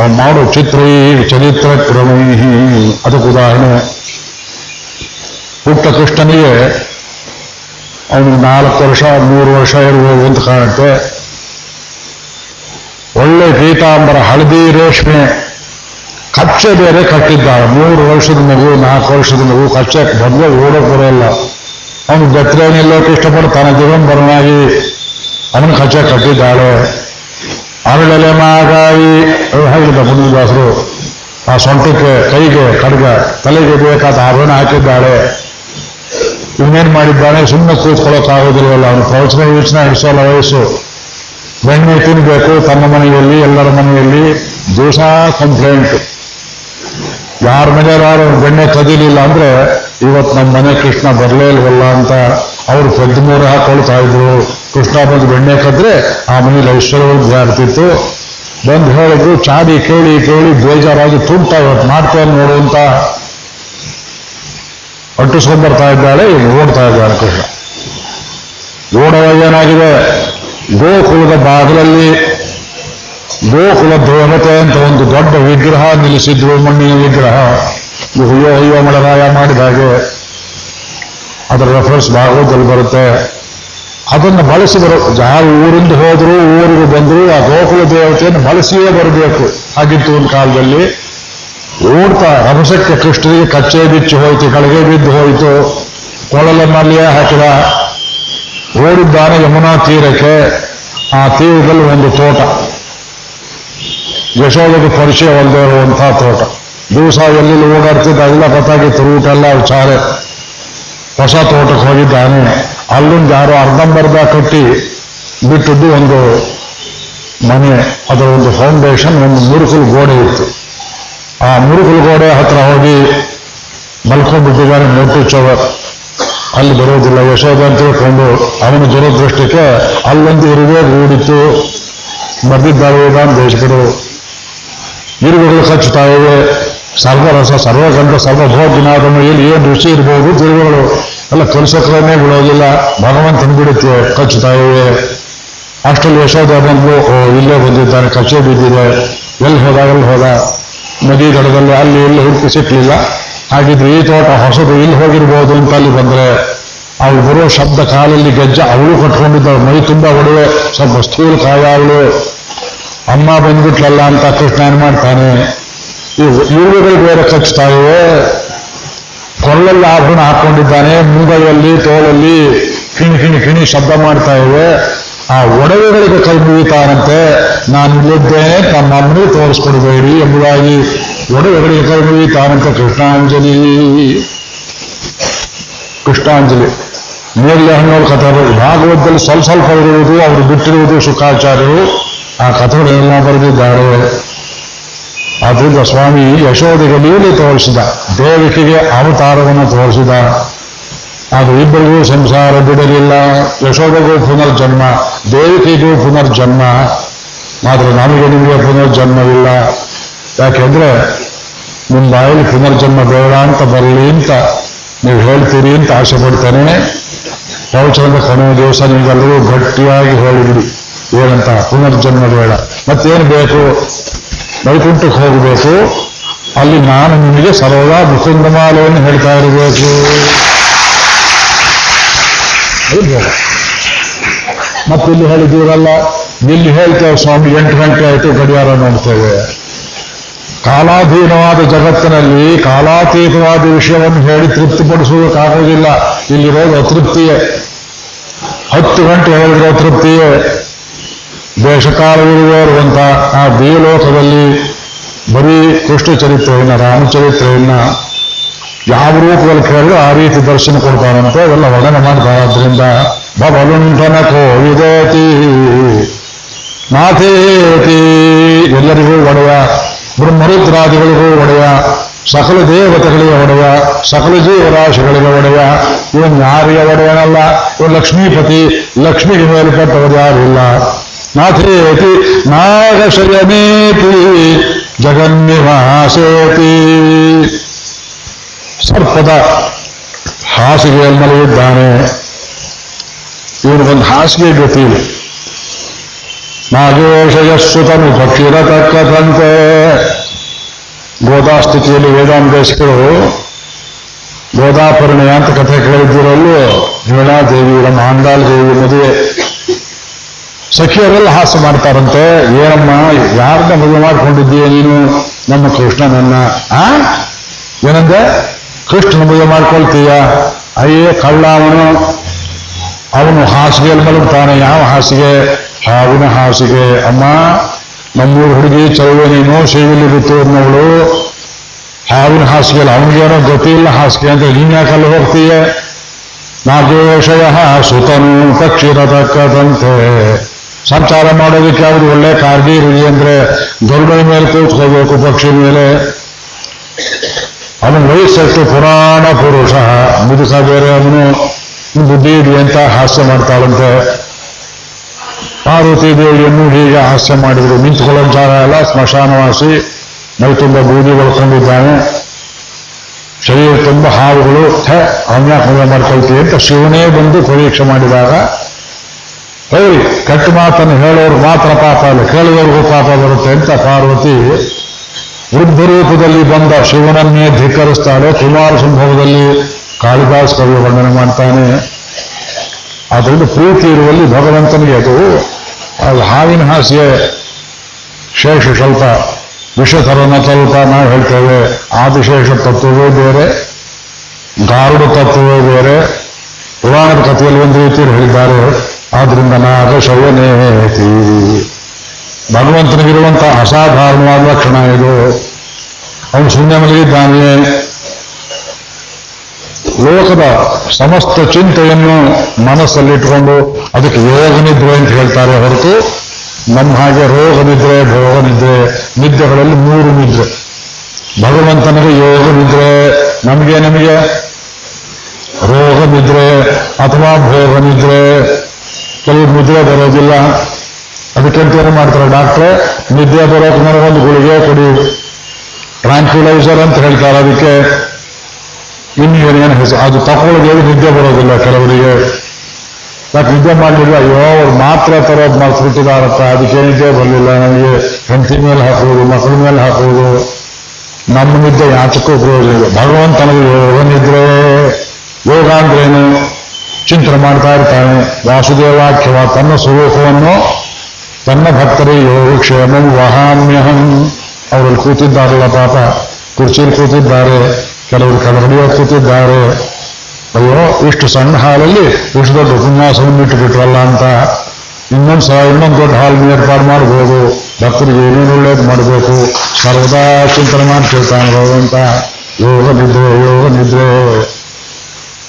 ಅವನು ಮಾಡೋ ಚಿತ್ರೈ ಚರಿತ್ರ ಕ್ರಮೈಹಿ. ಅದಕ್ಕೆ ಉದಾಹರಣೆ ಪುಟ್ಟ ಕೃಷ್ಣನಿಗೆ ಅವನು ನಾಲ್ಕು ವರ್ಷ, ಮೂರು ವರ್ಷ ಇರ್ಬೋದು ಅಂತ ಕಾಣುತ್ತೆ. ಒಳ್ಳೆ ಪೀತಾಂಬರ ಹಳದಿ ರೇಷ್ಮೆ ಕಚ್ಚೆ ಬೇರೆ ಕಟ್ಟಿದ್ದಾಳೆ. ಮೂರು ವರ್ಷದ ಮಗು, ನಾಲ್ಕು ವರ್ಷದ ಮಗು ಕಚ್ಚೆ ಬಂದ್ರೆ ಓಡೋಕೆ ಬರೋಲ್ಲ ಅವನು ಬೆತ್ತಲೆ ನಿಲ್ಲೋಕೆ ಇಷ್ಟಪಡ್ತಾನೆ. ದಿಗಂಬರನಾಗಿ ಅವನು ಕಚ್ಚೆ ಕಟ್ಟಿದ್ದಾಳೆ. ಅರಳೆಲೆ ಮಾಗಾಯಿ. ಹೇಳಿದ ಮುನಿದಾಸರು ಆ ಸೊಂಟಕ್ಕೆ, ಕೈಗೆ, ಕಡಗ, ತಲೆಗೆ ಬೇಕಾದ ಆಭರಣ ಹಾಕಿದ್ದಾಳೆ. ಇನ್ನೇನು ಮಾಡಿದ್ದಾನೆ? ಸುಮ್ಮನೆ ಕೂತ್ಕೊಳ್ಳೋಕ್ಕಾಗೋದಿಲ್ವಲ್ಲ. ಅವನು ಪ್ರವಚನ ಯೋಚನೆ ಹಿಡಿಸೋಲ್ಲ ವಯಸ್ಸು. ಬೆಣ್ಣೆ ತಿನ್ಬೇಕು ತನ್ನ ಮನೆಯಲ್ಲಿ, ಎಲ್ಲರ ಮನೆಯಲ್ಲಿ. ದಿವಸ ಕಂಪ್ಲೇಂಟ್. ಯಾರ ಮನೆಯವರು ಬೆಣ್ಣೆ ಕದಿಲಿಲ್ಲ ಅಂದ್ರೆ ಇವತ್ತು ನಮ್ಮ ಮನೆ ಕೃಷ್ಣ ಬರಲೇ ಇಲ್ವಲ್ಲ ಅಂತ ಅವರು ಪೆದ್ದ ಮೂರು ಹಾಕೊಳ್ತಾ ಇದ್ರು. ಕೃಷ್ಣ ಬಂದು ಬೆಣ್ಣೆ ಕದ್ರೆ ಆ ಮನೇಲಿ ಐಶ್ವರ್ಯವೃದ್ಧಿ ಜಾಡ್ತಿತ್ತು ಬಂದು ಹೇಳಿದ್ರು ಚಾಡಿ ಕೇಳಿ ಕೇಳಿ ಬೇಜಾರಾಗಿ ತುಂಟ ಇವತ್ತು ಮಾಡ್ತೇನೆ ನೋಡು ಅಂತ. ಅಂಟಿಸ್ಕೊಂಡ್ಬರ್ತಾ ಇದ್ದಾಳೆ ಈಗ ಓಡ್ತಾ ಇದ್ದಾಳೆ ಕೃಷ್ಣ. ಓಡುವಾಗ ಏನಾಗಿದೆ? ಗೋಕುಲದ ಬಾಗಿಲಲ್ಲಿ ಗೋಕುಲ ದೇವತೆ ಅಂತ ಒಂದು ದೊಡ್ಡ ವಿಗ್ರಹ ನಿಲ್ಲಿಸಿದ್ರು ಮಣ್ಣಿನ ವಿಗ್ರಹ. ಅಯ್ಯೋ ಅಯ್ಯೋ ಮಳರಾಯ ಅದರ ರೆಫರೆನ್ಸ್ ಭಾಗವತದಲ್ಲಿ ಬರುತ್ತೆ. ಅದನ್ನು ಬಳಸಿದರು ಯಾರು ಊರಿಂದ ಹೋದ್ರು, ಊರಿಗೆ ಬಂದರು ಆ ಗೋಕುಲ ದೇವತೆಯನ್ನು ಬಳಸಿಯೇ ಬರಬೇಕು. ಹಾಗಿತ್ತು ಒಂದು ಕಾಲದಲ್ಲಿ. ಓಡ್ತಾ ರಭಸಕ್ಕೆ ಕೃಷ್ಣನಿಗೆ ಕಚ್ಚೆ ಬಿಚ್ಚು ಹೋಯಿತು, ಕಳಗೆ ಬಿದ್ದು ಹೋಯಿತು. ಕೊಳಲನ್ನಲ್ಲಿಯೇ ಹಾಕಿದ ಓಡಿದ್ದಾನೆ ಯಮುನಾ ತೀರಕ್ಕೆ ಆ ತೀರದಲ್ಲಿ ಒಂದು ತೋಟ. ಯಶೋಧಕ್ಕೆ ಪರಿಚಯವಲ್ಲದೆ ಇರುವಂತಹ ತೋಟ. ದಿವಸ ಎಲ್ಲೆಲ್ಲಿ ಓಡಾಡ್ತಿದ್ದ ಎಲ್ಲ ಗೊತ್ತಾಗಿತ್ತು. ರೂಟ್ ಎಲ್ಲ ವಿಚಾರ. ಹೊಸ ತೋಟಕ್ಕೆ ಹೋಗಿದ್ದಾನೆ. ಅಲ್ಲೊಂದು ಯಾರೋ ಅರ್ಧಂಬರ್ಧ ಕಟ್ಟಿ ಬಿಟ್ಟದ್ದು ಒಂದು ಮನೆ, ಅದರ ಒಂದು ಫೌಂಡೇಶನ್ ಒಂದು ಮುರುಕುಲು ಗೋಡೆ ಇತ್ತು. ಆ ಮುರುಕುಲು ಗೋಡೆ ಹತ್ರ ಹೋಗಿ ಮಲ್ಕೊಂಡ್ಬಿಟ್ಟಿದ್ದಾನೆ ನೋಟಿಸೋವರ್ ಅಲ್ಲಿ ಬರೋದಿಲ್ಲ ಯಶೋಧ ಅಂತ ತಿಳ್ಕೊಂಡು ಅವನ ದುರದೃಷ್ಟಕ್ಕೆ ಅಲ್ಲೊಂದು ಇರುವೆ ಬರ್ದಿದ್ದಾರೆ ಅಂತ ದೇಶಗಳು ಇರುವೆಗಳು ಕಚ್ಚುತ್ತಾ ಇವೆ. ಸರ್ವರಸ ಸರ್ವಗಂಧ ಸರ್ವಭೋಗಿನಾದನು. ಇಲ್ಲಿ ಏನು ರುಚಿ ಇರ್ಬೋದು ತಿರುವುಗಳು ಎಲ್ಲ ಕಲಿಸೋಕ್ರಮೇ ಬಿಡೋದಿಲ್ಲ. ಭಗವಂತನ ಬಿಡುತ್ತೆ ಕಚ್ಚುತ್ತಾ ಇವೆ ಅಷ್ಟಲ್ಲಿ ಯಶೋಧ ಬಂದು ಇಲ್ಲೇ ಬಂದಿದ್ದಾನೆ, ಕಚ್ಚೆ ಬಿದ್ದಿದೆ. ಎಲ್ಲಿ ಹೋದ ಎಲ್ಲಿ ಹೋದ? ನದಿ ದಡದಲ್ಲಿ, ಅಲ್ಲಿ, ಇಲ್ಲಿ ಹುಡುಕಿ ಸಿಕ್ಕಲಿಲ್ಲ ಹಾಗಿದ್ರೆ ಈ ತೋಟ ಹೊಸದು ಇಲ್ಲಿ ಹೋಗಿರ್ಬೋದು ಅಂತ ಅಲ್ಲಿ ಬಂದ್ರೆ ಅವಳು ಬರೋ ಶಬ್ದ ಕಾಲಲ್ಲಿ ಗೆಜ್ಜೆ ಅವಳು ಕಟ್ಕೊಂಡಿದ್ದಾಳೆ. ಮೈ ತುಂಬ ಒಡವೆ, ಸ್ವಲ್ಪ ಸ್ಥೂಲ ಕಾಯ ಅಮ್ಮ ಬಂದ್ಬಿಟ್ಲಲ್ಲ ಅಂತ ಕೃಷ್ಣ ಏನು ಮಾಡ್ತಾನೆ? ಇವುಗಳು ಬೇರೆ ಕಚ್ಚುತ್ತಾ ಇವೆ ಕೊಳ್ಳಲ್ಲಿ ಆಭರಣ ಹಾಕೊಂಡಿದ್ದಾನೆ. ಮುಂಗೈಯಲ್ಲಿ ತೋಳಲ್ಲಿ ಕಿಣಿ ಕಿಣಿ ಕಿಣಿ ಶಬ್ದ ಮಾಡ್ತಾ ಇವೆ ಆ ಒಡವೆಗಳಿಗೆ ಕೈ ಮುಗಿತಾನಂತೆ. ನಾನು ಇಲ್ಲಿದ್ದೇನೆ ತಮ್ಮನ್ನು ತೋರಿಸ್ಕೊಡ್ಬೇಡಿ ಎಂಬುದಾಗಿ ಒಡವೆಗಳಿಗೆ ಕೈ ಮುಗಿತಾನಂತೆ ಕೃಷ್ಣಾಂಜಲಿ. ಕೃಷ್ಣಾಂಜಲಿ ಮೇಲೆ ಹಣ್ಣೋರು ಕಥೆ ಭಾಗವತದಲ್ಲಿ ಸ್ವಲ್ಪ ಸ್ವಲ್ಪ ಇರುವುದು, ಅವರು ಬಿಟ್ಟಿರುವುದು ಶುಕಾಚಾರ್ಯರು ಆ ಕಥೆಗಳೆಲ್ಲ ಬರೆದಿದ್ದಾರೆ. ಆದ್ರಿಂದ ಸ್ವಾಮಿ ಯಶೋಧೆಗೆ ನೀಲಿ ತೋರಿಸಿದ, ದೇವಿಕೆಗೆ ಅವತಾರವನ್ನು ತೋರಿಸಿದ. ಅದು ಇಬ್ಬರಿಗೂ ಸಂಸಾರ ಬಿಡಲಿಲ್ಲ. ಯಶೋಧೆಗೂ ಪುನರ್ಜನ್ಮ, ದೇವಿಕೆಗೂ ಪುನರ್ಜನ್ಮ. ಮಾತ್ರ ನಮಗೆ ನಿಮಗೆ ಪುನರ್ಜನ್ಮವಿಲ್ಲ. ಯಾಕೆಂದ್ರೆ ನಿಮ್ಮ ಬಾಯಲ್ಲಿ ಪುನರ್ಜನ್ಮ ಬೇಡ ಅಂತ ಬರಲಿ ಅಂತ ನೀವು ಹೇಳ್ತೀರಿ ಅಂತ ಆಸೆ ಪಡ್ತೇನೆ ಪ್ರವಚನದ ಕೊನೆಯ ದಿವಸ ನಿಮ್ಗೆಲ್ಲರೂ ಗಟ್ಟಿಯಾಗಿ ಹೇಳಿದ್ರಿ ಏನಂತ? ಪುನರ್ಜನ್ಮ ಬೇಡ. ಮತ್ತೇನು ಬೇಕು? ವೈಕುಂಠಕ್ಕೆ ಹೋಗಬೇಕು. ಅಲ್ಲಿ ನಾನು ನಿಮಗೆ ಸರ್ವದಾ ಮುಕುಂದಮಾಲೆಯನ್ನು ಹೇಳ್ತಾ ಇರಬೇಕು. ಮತ್ತಿಲ್ಲಿ ಹೇಳಿದ್ದೀರಲ್ಲ, ಇಲ್ಲಿ ಹೇಳ್ತೇವೆ ಸ್ವಾಮಿ, ಎಂಟು ಗಂಟೆ ಆಯಿತು ಗಡಿಯಾರ ನೋಡ್ತೇವೆ. ಕಾಲಾಧೀನವಾದ ಜಗತ್ತಿನಲ್ಲಿ ಕಾಲಾತೀತವಾದ ವಿಷಯವನ್ನು ಹೇಳಿ ತೃಪ್ತಿಪಡಿಸುವುದಕ್ಕಾಗೋದಿಲ್ಲ ಇಲ್ಲಿರೋದು ಅತೃಪ್ತಿಯೇ. ಹತ್ತು ಗಂಟೆ ಹೇಳಿದ್ರೆ ಅತೃಪ್ತಿಯೇ. ದೇಶಕಾಲವಿರುವವರುವಂತ ಆ ದೇವಲೋಕದಲ್ಲಿ ಬರೀ ಚರಿತ್ರೆಯನ್ನ ರಾಮಚರಿತ್ರೆಯನ್ನ ಯಾವ ರೂಪದಲ್ಲಿ ಕೇಳಿದ್ರೆ ಆ ರೀತಿ ದರ್ಶನ ಕೊಡ್ತಾರಂತೆ ಅವೆಲ್ಲ ವರ್ಣನೆ ಮಾಡ್ತಾರೆ. ಆದ್ರಿಂದ ಬಬಲುಂಠನ ಕೋವಿದೇತಿ, ನಾಥೇತಿ, ಎಲ್ಲರಿಗೂ ಒಡೆಯ, ಬ್ರಹ್ಮರುದ್ರಾದಿಗಳಿಗೂ ಒಡೆಯ, ಸಕಲ ದೇವತೆಗಳಿಗೆ ಒಡೆಯ, ಸಕಲ ಜೀವರಾಶಿಗಳಿಗೆ ಒಡೆಯ, ಇವನ್ ಯಾರಿಗೆ ಒಡೆಯನಲ್ಲ, ಇವನು ಲಕ್ಷ್ಮೀಪತಿ, ಲಕ್ಷ್ಮಿಗೆ ಮೇಲ್ಪಟ್ಟವರು ಯಾರಿಲ್ಲ ನಾಥೇತಿ ನಾಗಶಯನೇತಿ ಜಗನ್ನಿವಾಸೇತಿ. ಸರ್ಪದ ಹಾಸಿಗೆಯಲ್ಲಿ ಮಲಗಿದ್ದಾನೆ. ಇವನಿಗೊಂದು ಹಾಸಿಗೆ ಗತಿ ನಾಗೇಶಯಸ್ಸುತನು ಗೋದಾ ಸ್ಥಿತಿಯಲ್ಲಿ ವೇದಾಂತೇಶಕರು ಗೋದಾಪರ್ಣಯ ಅಂತ ಕಥೆ ಕೇಳಿದ್ದೀರಲ್ಲೂ ದೇವಿಯರ ಮಾಂಡಾಲ್ ದೇವಿ ಮದುವೆ. ಸಖಿಯರೆಲ್ಲ ಹಾಸ್ಯ ಮಾಡ್ತಾರಂತೆ. ಏನಮ್ಮ ಯಾರನ್ನ ಮದುವೆ ಮಾಡ್ಕೊಂಡಿದ್ದೀಯ ನೀನು? ನಮ್ಮ ಕೃಷ್ಣನನ್ನ ಆ? ಏನಂದೆ? ಕೃಷ್ಣನ ಮದುವೆ ಮಾಡ್ಕೊಳ್ತೀಯ? ಅಯ್ಯೇ, ಕಳ್ಳ ಅವನು. ಅವನು ಹಾಸಿಗೆಯಲ್ಲಿ ಮಲಗ್ತಾನೆ, ಯಾವ ಹಾಸಿಗೆ? ಹಾವಿನ ಹಾಸಿಗೆ. ಅಮ್ಮ, ನಮ್ಮೂರು ಹುಡುಗಿ ಚೌವೆ ನೀನು, ಸೇವೆಯಲ್ಲಿ ಬಿತ್ತು ಅನ್ನೋಳು ಹಾವಿನ ಹಾಸಿಗೆಯಲ್ಲಿ ಅವನಿಗೇನೋ ಗೊತ್ತಿಲ್ಲ ಹಾಸಿಗೆ ಅಂತ ನೀನ್ ಯಾಕಲ್ಲಿ ಹೋಗ್ತೀಯ? ನಾಗೇಶಯ ಸುತನು ಪಕ್ಷಿರತಕ್ಕದಂತೆ ಸಂಚಾರ ಮಾಡೋದಕ್ಕೆ ಯಾವುದು ಒಳ್ಳೆ ಕಾರ್ಗಿ ಇರಲಿ ಅಂದ್ರೆ ಗರುಡನ ಮೇಲೆ ಕೂತ್ಕೋಬೇಕು ಪಕ್ಷಿ ಮೇಲೆ. ಅವನು ವಯಸ್ಸಷ್ಟು ಪುರಾಣ ಪುರುಷ. ಮುದುಕ ಬೇರೆ ಅವನು ಬುದ್ಧಿ ಇಡಿ ಅಂತ ಹಾಸ್ಯ ಮಾಡ್ತಾಳಂತೆ. ಪಾರ್ವತಿ ದೇವಿಯನ್ನು ಹೀಗೆ ಹಾಸ್ಯ ಮಾಡಿದರು. ನಿಂತ್ಕೊಳ್ಳೋ ಜಾಗ ಎಲ್ಲ ಸ್ಮಶಾನವಾಸಿ ಮೈ ತುಂಬ ಬೂದಿ ಒಳ್ಕೊಂಡಿದ್ದಾನೆ ಶರೀರ ತುಂಬ ಹಾವುಗಳು. ಹೇ ಅವನ್ಯಾಕೆ ಮಾಡ್ಕೊಳ್ತೀವಿ ಅಂತ ಶಿವನೇ ಬಂದು ಪರೀಕ್ಷೆ ಮಾಡಿದಾಗ ಹೌದು ಕಟ್ಟು ಮಾತನ್ನು ಹೇಳೋರು ಮಾತ್ರ ಪಾಪ ಅಲ್ಲ, ಕೇಳುವವರಿಗೂ ಪಾಪ ಬರುತ್ತೆ ಅಂತ ಪಾರ್ವತಿ ವೃದ್ಧ ರೂಪದಲ್ಲಿ ಬಂದ ಶಿವನನ್ನೇ ಧಿಕ್ಕರಿಸ್ತಾಳೆ. ಕುಮಾರ ಸಂಭವದಲ್ಲಿ ಕಾಳಿದಾಸ್ ಕವಿ ವರ್ಣನೆ ಮಾಡ್ತಾನೆ. ಅದರಿಂದ ಪ್ರೀತಿ ಇರುವಲ್ಲಿ ಭಗವಂತನಿಗೆ ಅದು ಅದು ಹಾವಿನ ಹಾಸಿಗೆ ಶೇಷ ಸ್ವಲ್ಪ ವಿಷತರನ ಸ್ವಲ್ಪ ನಾವು ಹೇಳ್ತೇವೆ. ಆದಿಶೇಷ ತತ್ವವೇ ಬೇರೆ, ಗಾರುಡ ತತ್ವವೇ ಬೇರೆ. ಪುರಾಣದ ಕಥೆಯಲ್ಲಿ ಒಂದು ರೀತಿಯಲ್ಲಿ ಹೇಳಿದ್ದಾರೆ. ಆದ್ರಿಂದ ನಾಗ ಶವನೇತಿ ಭಗವಂತನಿಗಿರುವಂತಹ ಅಸಾಧಾರಣವಾದ ಲಕ್ಷಣ ಇದು. ಅವನು ಶೂನ್ಯ ಮಲಗಿದ್ದಾನೆ. ಲೋಕದ ಸಮಸ್ತ ಚಿಂತೆಯನ್ನು ಮನಸ್ಸಲ್ಲಿಟ್ಟುಕೊಂಡು ಅದಕ್ಕೆ ಯೋಗ ನಿದ್ರೆ ಅಂತ ಹೇಳ್ತಾರೆ ಹೊರತು ನಮ್ಮ ಹಾಗೆ ರೋಗ ನಿದ್ರೆ, ಭೋಗ ನಿದ್ರೆ, ನಿದ್ದೆಗಳಲ್ಲಿ ಮೂರು ನಿದ್ರೆ. ಭಗವಂತನಿಗೆ ಯೋಗ ನಿದ್ರೆ. ನಮಗೆ ನಮಗೆ ರೋಗ ನಿದ್ರೆ ಅಥವಾ ಭೋಗ ನಿದ್ರೆ. ಕೆಲವು ನಿದ್ರೆ ಬರೋದಿಲ್ಲ. ಅದಕ್ಕೆಂತ ಏನು ಮಾಡ್ತಾರೆ? ಡಾಕ್ಟ್ರೆ ನಿದ್ದೆ ಬರೋಕೆ ಒಂದು ಗುಳಿಗೆ ಕೊಡಿ. ಟ್ರಾಂಕ್ಯುಲೈಸರ್ ಅಂತ ಹೇಳ್ತಾರೆ ಅದಕ್ಕೆ. ಇನ್ನು ಏನೇನು ಹೆಸರು? ಅದು ತಕೊಳ್ಳೋದು ನಿದ್ದೆ ಬರೋದಿಲ್ಲ ಕೆಲವರಿಗೆ. ಯಾಕೆ ನಿದ್ದೆ ಮಾಡಲಿಲ್ಲ? ಅಯ್ಯೋ, ಅವ್ರು ಮಾತ್ರ ತರೋದು ಮರ್ತ್ಬಿಟ್ಟಿದಾರಪ್ಪ ಅದಕ್ಕೆ ನಿದ್ದೆ ಬರಲಿಲ್ಲ ನನಗೆ. ಹೆಂಡತಿ ಮೇಲೆ ಹಾಕುವುದು ಮಕ್ಕಳ ಮೇಲೆ ಹಾಕುವುದು ನಮ್ಮ ನಿದ್ದೆ ಯಾತಕ್ಕೂ ಇಲ್ಲ. ಭಗವಂತನಿಗೆ ಯೋಗ ನಿದ್ರೆ. ಯೋಗ ಅಂದ್ರೇನು? ಚಿಂತನೆ ಮಾಡ್ತಾ ಇರ್ತಾನೆ ವಾಸುದೇವಾಖ್ಯವ ತನ್ನ ಸ್ವರೂಪವನ್ನು ತನ್ನ ಭಕ್ತರಿಗೆ ಯೋಗಕ್ಷೇಮಂ ವಹಾಮ್ಯಹಂ. ಅವರಲ್ಲಿ ಕೂತಿದ್ದಾರಲ್ಲ ಪಾಪ, ಕುರ್ಚಿಯಲ್ಲಿ ಕೂತಿದ್ದಾರೆ, ಕೆಲವರು ಕೆಳಗಡೆಯೋ ಕೂತಿದ್ದಾರೆ. ಅಯ್ಯೋ, ಇಷ್ಟು ಸಣ್ಣ ಹಾಲಲ್ಲಿ ಇಷ್ಟು ದೊಡ್ಡ ಉಪನ್ಯಾಸವನ್ನು ಇಟ್ಟುಬಿಟ್ರಲ್ಲ ಅಂತ. ಇನ್ನೊಂದು ಸಹ ಇನ್ನೊಂದು ದೊಡ್ಡ ಹಾಲ್ ಏರ್ಪಾಡು ಮಾಡ್ಬೋದು. ಭಕ್ತರಿಗೆ ಏನೇನು ಒಳ್ಳೇದು ಮಾಡಬೇಕು. ಸರ್ವದಾ ಚಿಂತನೆ ಮಾಡ್ತಿರ್ತಾನೆ ಅಂತ ಯೋಗ ನಿದ್ರೆ ಯೋಗ ನಿದ್ರೆ.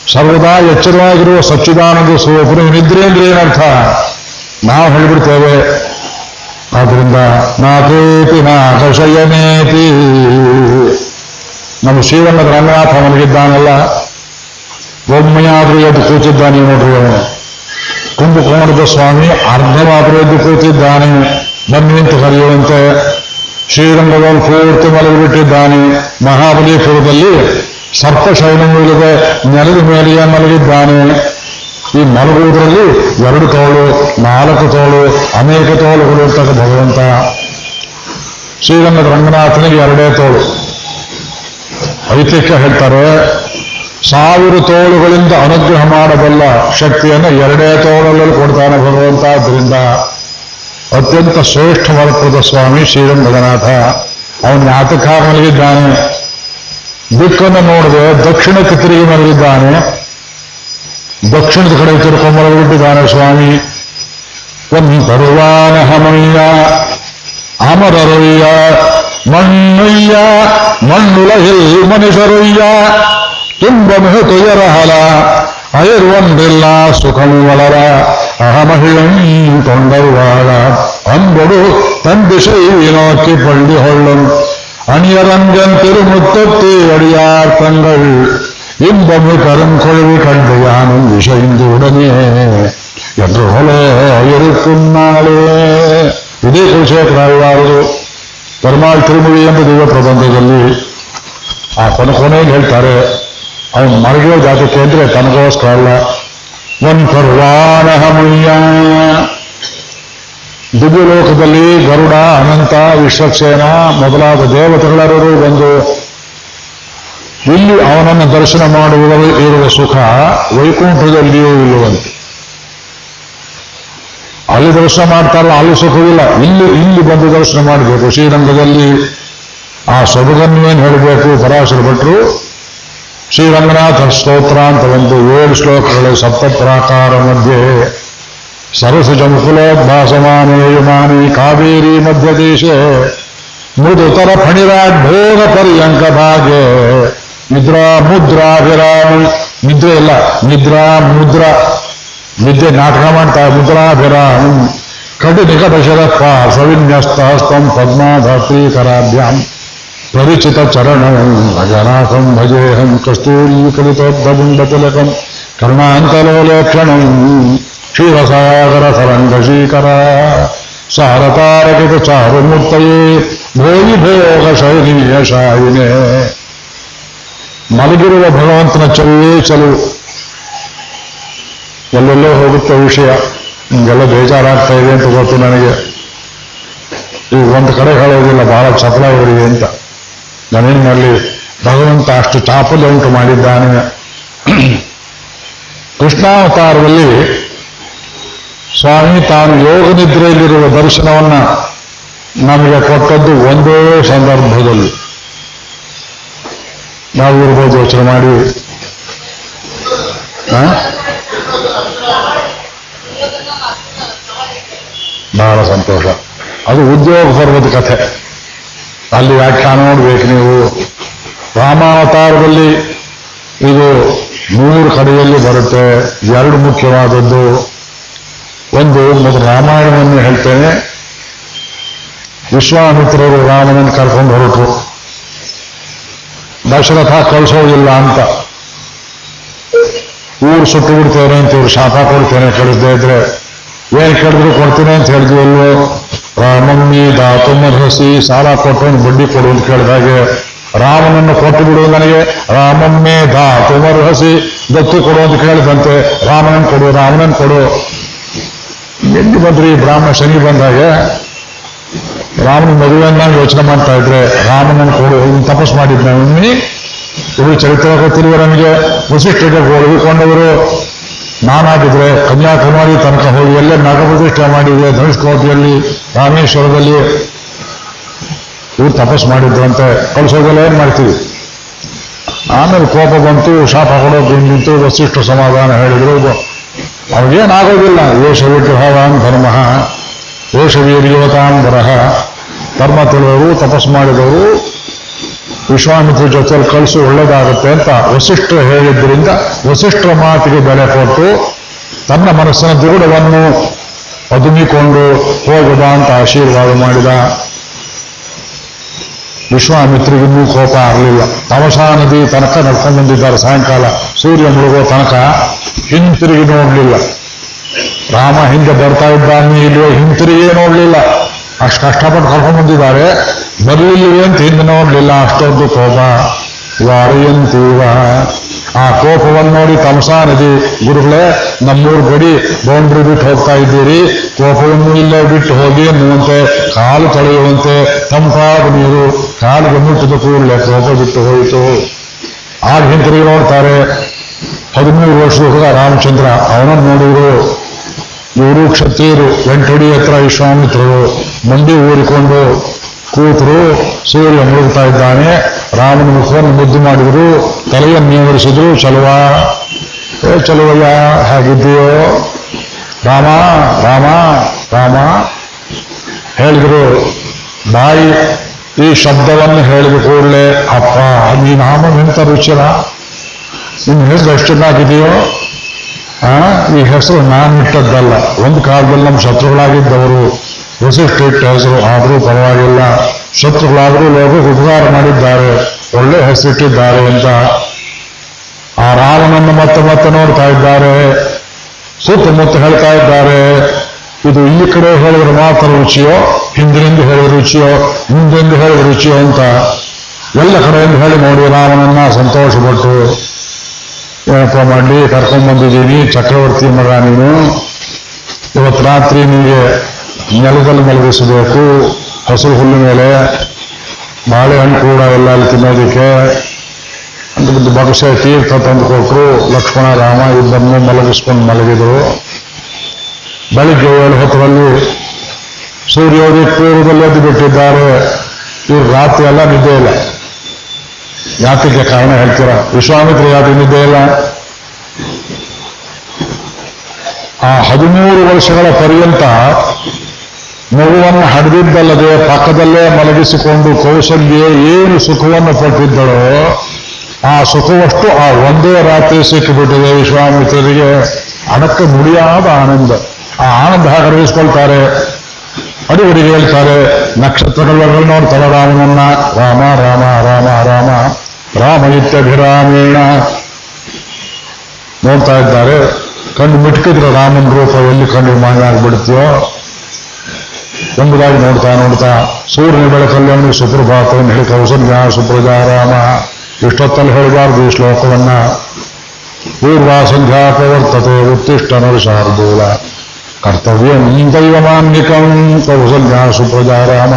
ಸರ್ವದಾ ಎಚ್ಚರವಾಗಿರುವ ಸಚ್ಚಿದಾನಂದ ಸ್ವರೂಪರು ನಿದ್ರೆ ಅಂದ್ರೆ ಏನರ್ಥ? ನಾವು ಹೇಳಿಬಿಡ್ತೇವೆ. ಆದ್ರಿಂದ ನಾಕೇತಿ ನಾಕಶಯನೇತಿ ನಮ್ಮ ಶ್ರೀರಂಗದ ರಂಗನಾಥ ಮಲಗಿದ್ದಾನಲ್ಲ ಒಮ್ಮೆಯಾದ್ರೂ ಎದ್ದು ಕೂತಿದ್ದಾನೆ ನೋಡ್ರಿ. ಕುಂಭಕೋಣದ ಸ್ವಾಮಿ ಅರ್ಧವಾದರೂ ಎದ್ದು ಕೂತಿದ್ದಾನೆ. ಬನ್ನಿ ಅಂತ ಕರೆಯುವಂತೆ ಶ್ರೀರಂಗದಲ್ಲಿ ಪೂರ್ತಿ ಮಲಗಿಬಿಟ್ಟಿದ್ದಾನೆ. ಮಹಾಬಲಿಪುರದಲ್ಲಿ ಸರ್ಪಶಯನವಿಲ್ಲದೆ ನೆಲದ ಮೇಲೆಯೇ ಮಲಗಿದ್ದಾನೆ. ಈ ಮಲಗುವುದರಲ್ಲಿ ಎರಡು ತೋಳು, ನಾಲ್ಕು ತೋಳು, ಅನೇಕ ತೋಳುಗಳು ಇರ್ತಕ್ಕ ಭಗವಂತ ಶ್ರೀರಂಗದ ರಂಗನಾಥನಿಗೆ ಎರಡೇ ತೋಳು. ಐತಿಹ್ಯ ಹೇಳ್ತಾರೆ, ಸಾವಿರ ತೋಳುಗಳಿಂದ ಅನುಗ್ರಹ ಮಾಡಬಲ್ಲ ಶಕ್ತಿಯನ್ನು ಎರಡೇ ತೋಳಲ್ಲಿ ಕೊಡ್ತಾನೆ ಭಗವಂತ ಆದ್ದರಿಂದ ಅತ್ಯಂತ ಶ್ರೇಷ್ಠ ಮಲಪುರದ ಸ್ವಾಮಿ ಶ್ರೀರಂಗನಾಥ. ಅವನ ಮಲಗಿದ್ದಾನೆ? ದಿಕ್ಕನ್ನು ನೋಡದೆ ದಕ್ಷಿಣಕ್ಕೆ ತಿರುಗಿ ಮಲಗಿದ್ದಾನೆ ದಕ್ಷಿಣದ ಕಡೆ ತಿರ್ಕೊಂಡು ಮಲಗಿಬಿಟ್ಟಿದ್ದಾನೆ ಸ್ವಾಮಿ ಒಂದರುವಾನ ಹಮಯ್ಯ ಅಮರರೊಯ್ಯ ಮಣ್ಣೊಯ್ಯ ಮಣ್ಣುಲಹಿಲ್ ಮನುಷ್ಯರೊಯ್ಯ ತುಂಬ ತುಯರ ಹಲ ಅಯರ್ವಂದಿಲ್ಲ ಸುಖಮು ವಲರ ಅಹಮಹಿಳಂ ತೊಂಡರುವಾಳ அன்பொடு தன் திசை நோக்கி பள்ளி கொள்ளும் அணியரங்கன் திருமுத்தத்து அடியார் தங்கள் இன்பமு கருங்கொழுவி கண்டு யானும் விஷைந்து உடனே என்று போல இருக்கும் நாளே ಇದೇ ಕುಲಶೇಖರಾಯರು ಪರಮಾಳ್ ತಿರುಮುಳಿ ಎಂಬ ದಿವ್ಯ ಪ್ರಬಂಧದಲ್ಲಿ ಆ ಕೊನೆ ಕೊನೆಯಲ್ಲಿ ಹೇಳ್ತಾರೆ ಅವನು ಮರಗಿರೋ ಜಾತಕ್ಕೆ ಅಂದ್ರೆ ತನಗೋಸ್ಕರ ಅಲ್ಲ ಒನ್ ಪರ್ವಾನಹಮಯ್ಯ ದಿವ್ಯಲೋಕದಲ್ಲಿ ಗರುಡ, ಅನಂತ ವಿಶ್ವಕ್ಷೇನ ಮೊದಲಾದ ದೇವತೆಗಳೆಲ್ಲರೂ ಬಂದು ಇಲ್ಲಿ ಅವನನ್ನು ದರ್ಶನ ಮಾಡುವುದರಲ್ಲಿ ಇರುವ ಸುಖ ವೈಕುಂಠದಲ್ಲಿಯೂ ಇಲ್ಲವಂತೆ. ಅಲ್ಲಿ ದರ್ಶನ ಮಾಡ್ತಾರಲ್ಲ, ಅಲ್ಲಿ ಸುಖವಿಲ್ಲ. ಇಲ್ಲಿ ಇಲ್ಲಿ ಬಂದು ದರ್ಶನ ಮಾಡಬೇಕು ಶ್ರೀರಂಗದಲ್ಲಿ ಆ ಸೊಬಗನ್ನೇನು ಹೇಳಬೇಕು? ಪರಾಶರ ಭಟ್ರು, ಶ್ರೀರಂಗನಾಥ ಸ್ತೋತ್ರ ಅಂತ ಒಂದು ಏಳು ಶ್ಲೋಕಗಳು ಸಪ್ತ ಪ್ರಾಕಾರ ಮಧ್ಯೆ ಸರಸಜ ಮುಕುಲೋದ್ಭಾಸಮಾನೇಯುಮಾನಿ ಕಾವೇರಿ ಮಧ್ಯದೇಶೆ ಮೃದುತರ ಫಣಿರಾಟ್ ಭೋಗ ಪರ್ಯಂಕ ಭಾಗೆ ನಿದ್ರಾ ಮುದ್ರಾ ವಿರಾಮ ನಿದ್ರೆ ಇಲ್ಲ ನಿದ್ರಾ ಮುದ್ರಾ ನಿದ್ದೆ ನಾಟಕ ಮಾಡ್ತಾ ಮುದ್ರಾಭಿರಾಮ ಕಡು ನಿಕಟ ಶರತ್ವ ಸವಿನ್ಯಸ್ತ ಹಸ್ತಂ ಪದ್ಮಾಧಾತ್ರೀಕರಾಭ್ಯಾಂ ಪರಿಚಿತ ಚರಣ ಅಜನಾಥಂ ಭಜೇಹಂ ಕಸ್ತೂರೀಕಲಿತೋದ್ಭುಂಡತಿಲಕಂ ಕರ್ಣಾಂತಲೋಲೇಕ್ಷಣಂ ಕ್ಷೀರಸಾಗರ ಸರಂಗಶೀಕರ, ಸಾರತಾರಕಿತ ಚಾರುಮೂರ್ತಯೇ ಭೋಗಿ ಭೋಗ ಶೈಲಿಯ ಶಾಯಿನೇ. ಮಲಗಿರುವ ಭಗವಂತನ ಚಲುವೇ ಚಲುವು ಎಲ್ಲೆಲ್ಲೋ ಹೋಗುತ್ತೆ ವಿಷಯ. ಹಿಂಗೆಲ್ಲ ಬೇಜಾರಾಗ್ತಾ ಇದೆ ಅಂತ ಗೊತ್ತು ನನಗೆ. ಈ ಒಂದು ಕಡೆ ಹೇಳೋದಿಲ್ಲ, ಬಹಳ ಚಪಲ ಇವರಿಗೆ ಅಂತ. ನಾನೇನು ಮಾಡಲಿ? ಭಗವಂತ ಅಷ್ಟು ಚಾಪಲ್ಯ ಉಂಟು ಮಾಡಿದ್ದಾನೆ. ಕೃಷ್ಣಾವತಾರದಲ್ಲಿ ಸ್ವಾಮಿ, ತಾನು ಯೋಗ ನಿದ್ರೆಯಲ್ಲಿರುವ ದರ್ಶನವನ್ನ ನಮಗೆ ಕೊಟ್ಟದ್ದು ಒಂದೇ ಸಂದರ್ಭದಲ್ಲಿ. ನಾವು ಇರ್ಬೋದು ಯೋಚನೆ ಮಾಡಿ? ಬಹಳ ಸಂತೋಷ. ಅದು ಉದ್ಯೋಗ ಪರ್ವದ ಕಥೆ. ಅಲ್ಲಿ ವ್ಯಾಖ್ಯಾನ ನೋಡ್ಬೇಕು ನೀವು. ರಾಮಾವತಾರದಲ್ಲಿ ಇದು ಮೂರು ಕಡೆಯಲ್ಲಿ ಬರುತ್ತೆ. ಎರಡು ಮುಖ್ಯವಾದದ್ದು. ಒಂದು ಮೊದಲು ರಾಮಾಯಣವನ್ನು ಹೇಳ್ತೇನೆ. ವಿಶ್ವಾಮಿತ್ರರು ರಾಮನನ್ನು ಕರ್ಕೊಂಡು ಹೊರಟರು. ದಶರಥ ಕಳಿಸೋದಿಲ್ಲ ಅಂತ. ಊರು ಸುಟ್ಟು ಬಿಡ್ತೇನೆ ಅಂತ ಇವ್ರು ಶಾಪ ಕೊಡ್ತೇನೆ ಕಳಿಸದೇ ಇದ್ರೆ, ಏನ್ ಕೇಳಿದ್ರು ಕೊಡ್ತೀನಿ ಅಂತ ಹೇಳಿದ್ವಿ ಅಲ್ವೋ ರಾಮಮ್ಮಿ ದಾತುಮರ್ಹಸಿ ಸಾಲ ಕೊಟ್ಟು ಬಡ್ಡಿ ಕೊಡು ಅಂತ ಕೇಳಿದಾಗೆ, ರಾಮನನ್ನು ಕೊಟ್ಟು ಬಿಡು ನನಗೆ. ರಾಮಮ್ಮೆ ದಾತುಮರ್ಹಸಿ ದತ್ತು ಕೊಡು ಅಂತ ಕೇಳಿದಂತೆ ರಾಮನನ್ನು ಕೊಡು ರಾಮನನ್ನು ಕೊಡು. ಎಲ್ಲಿ ಬಂದ್ರಿ? ಬ್ರಾಹ್ಮಣ ಶನಿ ಬಂದಾಗ ರಾಮನ ಮದುವೆಯನ್ನ ಯೋಚನೆ ಮಾಡ್ತಾ ಇದ್ರೆ ರಾಮನನ್ನು ಕೊಡು ತಪಸ್ ಮಾಡಿದ್ನ ಇದು ಚರಿತ್ರ ಗೊತ್ತಿರುವ ನಮಗೆ? ವಸಿಷ್ಠರಿಗೆ ಹೋಗಿಕೊಂಡವರು ನಾನಾಗಿದ್ರೆ ಕನ್ಯಾಕುಮಾರಿ ತನಕ ಹೋಗಿ ಎಲ್ಲೇ ನಾಗಪ್ರತಿಷ್ಠೆ ಮಾಡಿದ್ರೆ ಧನುಷ್ಕೋಟಿಯಲ್ಲಿ, ರಾಮೇಶ್ವರದಲ್ಲಿ. ಇವ್ರು ತಪಸ್ ಅಂತ ಕಳಿಸೋದೆಲ್ಲ ಏನ್ ಮಾಡ್ತೀವಿ ಆಮೇಲೆ ಕೋಪ ಬಂತು, ಶಾಪ ಕೊಡೋದು, ನಿಂತು ವಸಿಷ್ಠ ಸಮಾಧಾನ ಹೇಳಿದ್ರು ಅವ್ರಿಗೇನಾಗೋದಿಲ್ಲ ಏಷ ವಿಗ್ರಹವಾನ್ ಧರ್ಮ ಏಷ ವೀರ್ಯವತಾನ್ ಬರಹ ಧರ್ಮ ತಿಳಿದವರು ತಪಸ್ಸು ಮಾಡಿದವರು, ವಿಶ್ವಾಮಿತ್ರ ಜೊತೆಯಲ್ಲಿ ಕಳಿಸಿ ಒಳ್ಳೇದಾಗುತ್ತೆ ಅಂತ ವಸಿಷ್ಠರು ಹೇಳಿದ್ದರಿಂದ ವಸಿಷ್ಠರ ಮಾತಿಗೆ ಬೆಲೆ ಕೊಟ್ಟು ತನ್ನ ಮನಸ್ಸಿನ ದೃಢವನ್ನು ಅದುಮಿಕೊಂಡು ಹೋಗದ ಅಂತ ಆಶೀರ್ವಾದ ಮಾಡಿದ. ವಿಶ್ವಾಮಿತ್ರಿಗಿನ್ನೂ ಕೋಪ ಆಗಲಿಲ್ಲ. ತಮಸಾ ನದಿ ತನಕ ನಡ್ಕೊಂಡು ಬಂದಿದ್ದಾರೆ ಸಾಯಂಕಾಲ. ಸೂರ್ಯ ಮುಳುಗೋ ತನಕ ಹಿಂತಿರುಗಿ ನೋಡಲಿಲ್ಲ. ರಾಮ ಹಿಂದೆ ಬರ್ತಾ ಇದ್ದಾನೆ ಇಲ್ಲವೋ ಹಿಂತಿರುಗಿ ನೋಡಲಿಲ್ಲ. ಅಷ್ಟು ಕಷ್ಟಪಟ್ಟು ಕರ್ಕೊಂಡು ಬಂದಿದ್ದಾರೆ. ಬರಲಿಲ್ಲವೇ ಅಂತ ಹಿಂದೆ ನೋಡಲಿಲ್ಲ. ಅಷ್ಟೊಂದು ಕೋಪ. ವಾರಯಂತೀವ. ಆ ಕೋಪವನ್ನು ನೋಡಿ ತಮಸಾ ನದಿ. ಗುರುಗಳೇ, ನಮ್ಮೂರು ಗಡಿ ಬೌಂಡ್ರಿ ಬಿಟ್ಟು ಹೋಗ್ತಾ ಇದ್ದೀರಿ. ಕೋಪವನ್ನು ಇಲ್ಲೇ ಬಿಟ್ಟು ಹೋಗಿ ಎನ್ನುವಂತೆ ಕಾಲು ತೊಳೆಯುವಂತೆ ತಂಪಾದ ನೀರು ಕಾಲಿಗೆ ಮುಟ್ಟಿದ ಕೂಡಲೇ ಕೋಪ ಬಿಟ್ಟು ಹೋಯಿತು. ಆಗ ಹಿಂತಿರುಗಿ ನೋಡ್ತಾರೆ ಹದಿಮೂರು ವರ್ಷದ ಹುಡುಗ ರಾಮಚಂದ್ರ ಅವನನ್ನು ನೋಡಿದ್ರು ಇವರು ಕ್ಷತ್ರಿಯರು ವೆಂಟಡಿ ಹತ್ರ ವಿಶ್ವಾಮಿತ್ರರು ಮಂಡಿ ಊರಿಕೊಂಡು ಕೂತರು ಸೂರ್ಯ ಮುಳುಗ್ತಾ ಇದ್ದಾನೆ. ರಾಮನ ಮುಖವನ್ನು ಮುದ್ದು ಮಾಡಿದ್ರು. ತಲೆಯನ್ನು ನೇವರಿಸಿದ್ರು ಚಲುವ, ಏ ಚಲುವಯ್ಯ, ಹಾಗಿದ್ದೀಯೋ? ರಾಮ ರಾಮ ರಾಮ. ಹೇಳಿದ್ರು ಬಾಯಿ ಈ ಶಬ್ದವನ್ನು ಹೇಳಿದ ಕೂಡಲೇ, ಅಪ್ಪ ಈ ನಿಂತ ರುಚಿರ. ನಿನ್ನ ಹೆಸರು ಎಷ್ಟು ಚೆನ್ನಾಗಿದೆಯೋ ಈ ಹೆಸರು ನಾನು ಇಟ್ಟದ್ದಲ್ಲ ಒಂದು ಕಾಲದಲ್ಲಿ ನಮ್ಮ ಶತ್ರುಗಳಾಗಿದ್ದವರು ವಸಿಷ್ಠ ಇಟ್ಟ ಹೆಸರು ಆದರೂ ಪರವಾಗಿಲ್ಲ. ಶತ್ರುಗಳಾದರೂ ಲೋಕ ಉಪಕಾರ ಮಾಡಿದ್ದಾರೆ, ಒಳ್ಳೆ ಹೆಸರಿಟ್ಟಿದ್ದಾರೆ ಅಂತ ಆ ರಾಮನನ್ನು ಮತ್ತೆ ಮತ್ತೆ ನೋಡ್ತಾ ಇದ್ದಾರೆ ಸುತ್ತಮುತ್ತ ಹೇಳ್ತಾ ಇದ್ದಾರೆ. ಇದು ಈ ಕಡೆ ಹೇಳಿದ್ರೆ ಮಾತ್ರ ರುಚಿಯೋ, ಹಿಂದಿನಿಂದ ಹೇಳಿದ ರುಚಿಯೋ, ಮುಂದೆಂದು ಹೇಳಿದ ರುಚಿಯೋ ಅಂತ ಎಲ್ಲ ಕಡೆಯಿಂದ ಹೇಳಿ ನೋಡಿ ರಾಮನನ್ನ ಸಂತೋಷಪಟ್ಟು. ಏನಪ್ಪ ಮಾಡಲಿ ಕರ್ಕೊಂಡ್ಬಂದಿದ್ದೀನಿ ಚಕ್ರವರ್ತಿ ಮಗ ನೀನು. ಇವತ್ತು ರಾತ್ರಿ ನಿಮಗೆ ನೆಲದಲ್ಲಿ ಮಲಗಿಸಬೇಕು ಹಸಿರು ಹುಲ್ಲು ಮೇಲೆ. ಬಾಳೆಹಣ್ಣು ಕೂಡ ಎಲ್ಲ ಅಲ್ಲಿ ತಿನ್ನೋದಕ್ಕೆ. ಅಂತ ಬಗಸೆ ತೀರ್ಥ ತಂದು ಕೊಟ್ಟರು ಲಕ್ಷ್ಮಣ, ರಾಮ ಇಬ್ಬರನ್ನು ಮಲಗಿಸ್ಕೊಂಡು ಮಲಗಿದರು. ಬೆಳಿಗ್ಗೆ ಏಳು ಹೊತ್ತರಲ್ಲಿ ಸೂರ್ಯೋದಯ ಪೂರ್ವದಲ್ಲಿ ಎದ್ದು ಬಿಟ್ಟಿದ್ದಾರೆ. ಇವ್ರು ರಾತ್ರಿ ಎಲ್ಲ ನಿದ್ದೆ ಇಲ್ಲ. ಯಾತಕ್ಕೆ ಕಾರಣ ಹೇಳ್ತೀರಾ? ವಿಶ್ವಾಮಿತ್ರ ಯಾತ್ರೆ ನಿದ್ದೆ ಇಲ್ಲ. ಆ ಹದಿಮೂರು ವರ್ಷಗಳ ಪರ್ಯಂತ ಮಗುವನ್ನು ಹಡೆದಿದ್ದಲ್ಲದೆ ಪಕ್ಕದಲ್ಲೇ ಮಲಗಿಸಿಕೊಂಡು ಕೌಶಲ್ಯ ಏನು ಸುಖವನ್ನು ಪಟ್ಟಿದ್ದಳೋ, ಆ ಸುಖವಷ್ಟು ಆ ಒಂದೇ ರಾತ್ರಿ ಸಿಕ್ಕಿಬಿಟ್ಟಿದೆ ವಿಶ್ವಾಮಿತ್ರರಿಗೆ. ಅದಕ್ಕೆ ಮುಡಿಯಾದ ಆನಂದ. ಆ ಆನಂದ ಹಾಗೆ ಅಡಗಿಸ್ಕೊಳ್ತಾರೆ ಅಡಿಗರಿಗೆ ಹೇಳ್ತಾರೆ ನಕ್ಷತ್ರಗಳು ನೋಡ್ತಾರೆ ರಾಮನನ್ನ ರಾಮ ರಾಮ ರಾಮ ರಾಮ. ರಾಮ ನಿತ್ಯಭಿರಾಮೇಣ ನೋಡ್ತಾ ಇದ್ದಾರೆ, ಕಣ್ಣು ಮಿಟ್ಕಿದ್ರೆ ರಾಮನ ರೂಪ ಎಲ್ಲಿ ಕಣ್ಣು ಮಾಯ ಆಗ್ಬಿಡ್ತೀಯೋ? ಎಂಬುದಾಗಿ ನೋಡ್ತಾ ನೋಡ್ತಾ, ಸೂರ್ಯನ ಬೆಳಕಲ್ಲಿ ಅವನಿಗೆ ಸುಪ್ರಭಾತವನ್ನು ಹೇಳಿ ಕೌಸಲ್ಯ ಸುಪ್ರಜಾ ರಾಮ. ಇಷ್ಟೊತ್ತಲ್ಲಿ ಹೇಳಬಾರ್ದು ಈ ಶ್ಲೋಕವನ್ನ. ಪೂರ್ವ ಸಂಧ್ಯಾ ಪ್ರವರ್ತತೆ ಉತ್ತಿಷ್ಟ ನರಸಾರ್ದೂಲ ಕರ್ತವ್ಯಂ ದೈವಮಾನ್ಯಕಂ ಕೌಸಲ್ಯ ಸುಪ್ರಜಾರಾಮ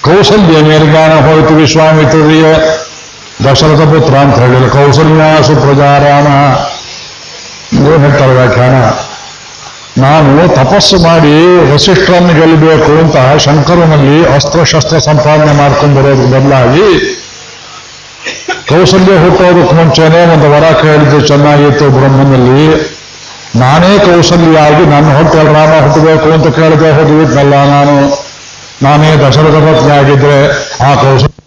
ಕೌಸಲ್ಯ ಮೇಲೆ ಜ್ಞಾನ ಹೋಯಿತು ವಿಶ್ವಾಮಿತ್ರರಿಗೆ ದಶರಥ ಪುತ್ರ ಅಂತ ಹೇಳಿದ್ರು ಕೌಸಲ್ಯ ಸುಪ್ರಜಾರಾಮ ಏನು ಹೇಳ್ತಾರೆ ವ್ಯಾಖ್ಯಾನ. ನಾನು ತಪಸ್ಸು ಮಾಡಿ ವಸಿಷ್ಠರನ್ನು ಗೆಲ್ಲಬೇಕು ಅಂತ ಶಂಕರನಲ್ಲಿ ಅಸ್ತ್ರಶಸ್ತ್ರ ಸಂಪಾದನೆ ಮಾಡ್ಕೊಂಡು ಬರೋದ್ರ ಬದಲಾಗಿ ಕೌಸಲ್ಯ ಹುಟ್ಟೋದಕ್ಕೆ ಮುಂಚೆನೆ ಒಂದು ವರ ಕೇಳಿದ್ದು ಚೆನ್ನಾಗಿತ್ತು ಬ್ರಹ್ಮನಲ್ಲಿ. ನಾನೇ ಕೌಸಲ್ಯಾಗಿ ನನ್ನ ಹೊಟ್ಟೆಲ್ ರಾಮ ಹುಟ್ಟಬೇಕು ಅಂತ ಕೇಳದೆ ಹೋಗಿದ್ನಲ್ಲ ನಾನು. ನಾನೇ ದಶರಥ ಪತ್ನಿ ಆಗಿದ್ರೆ ಆ ಕೌಸಲ್ಯ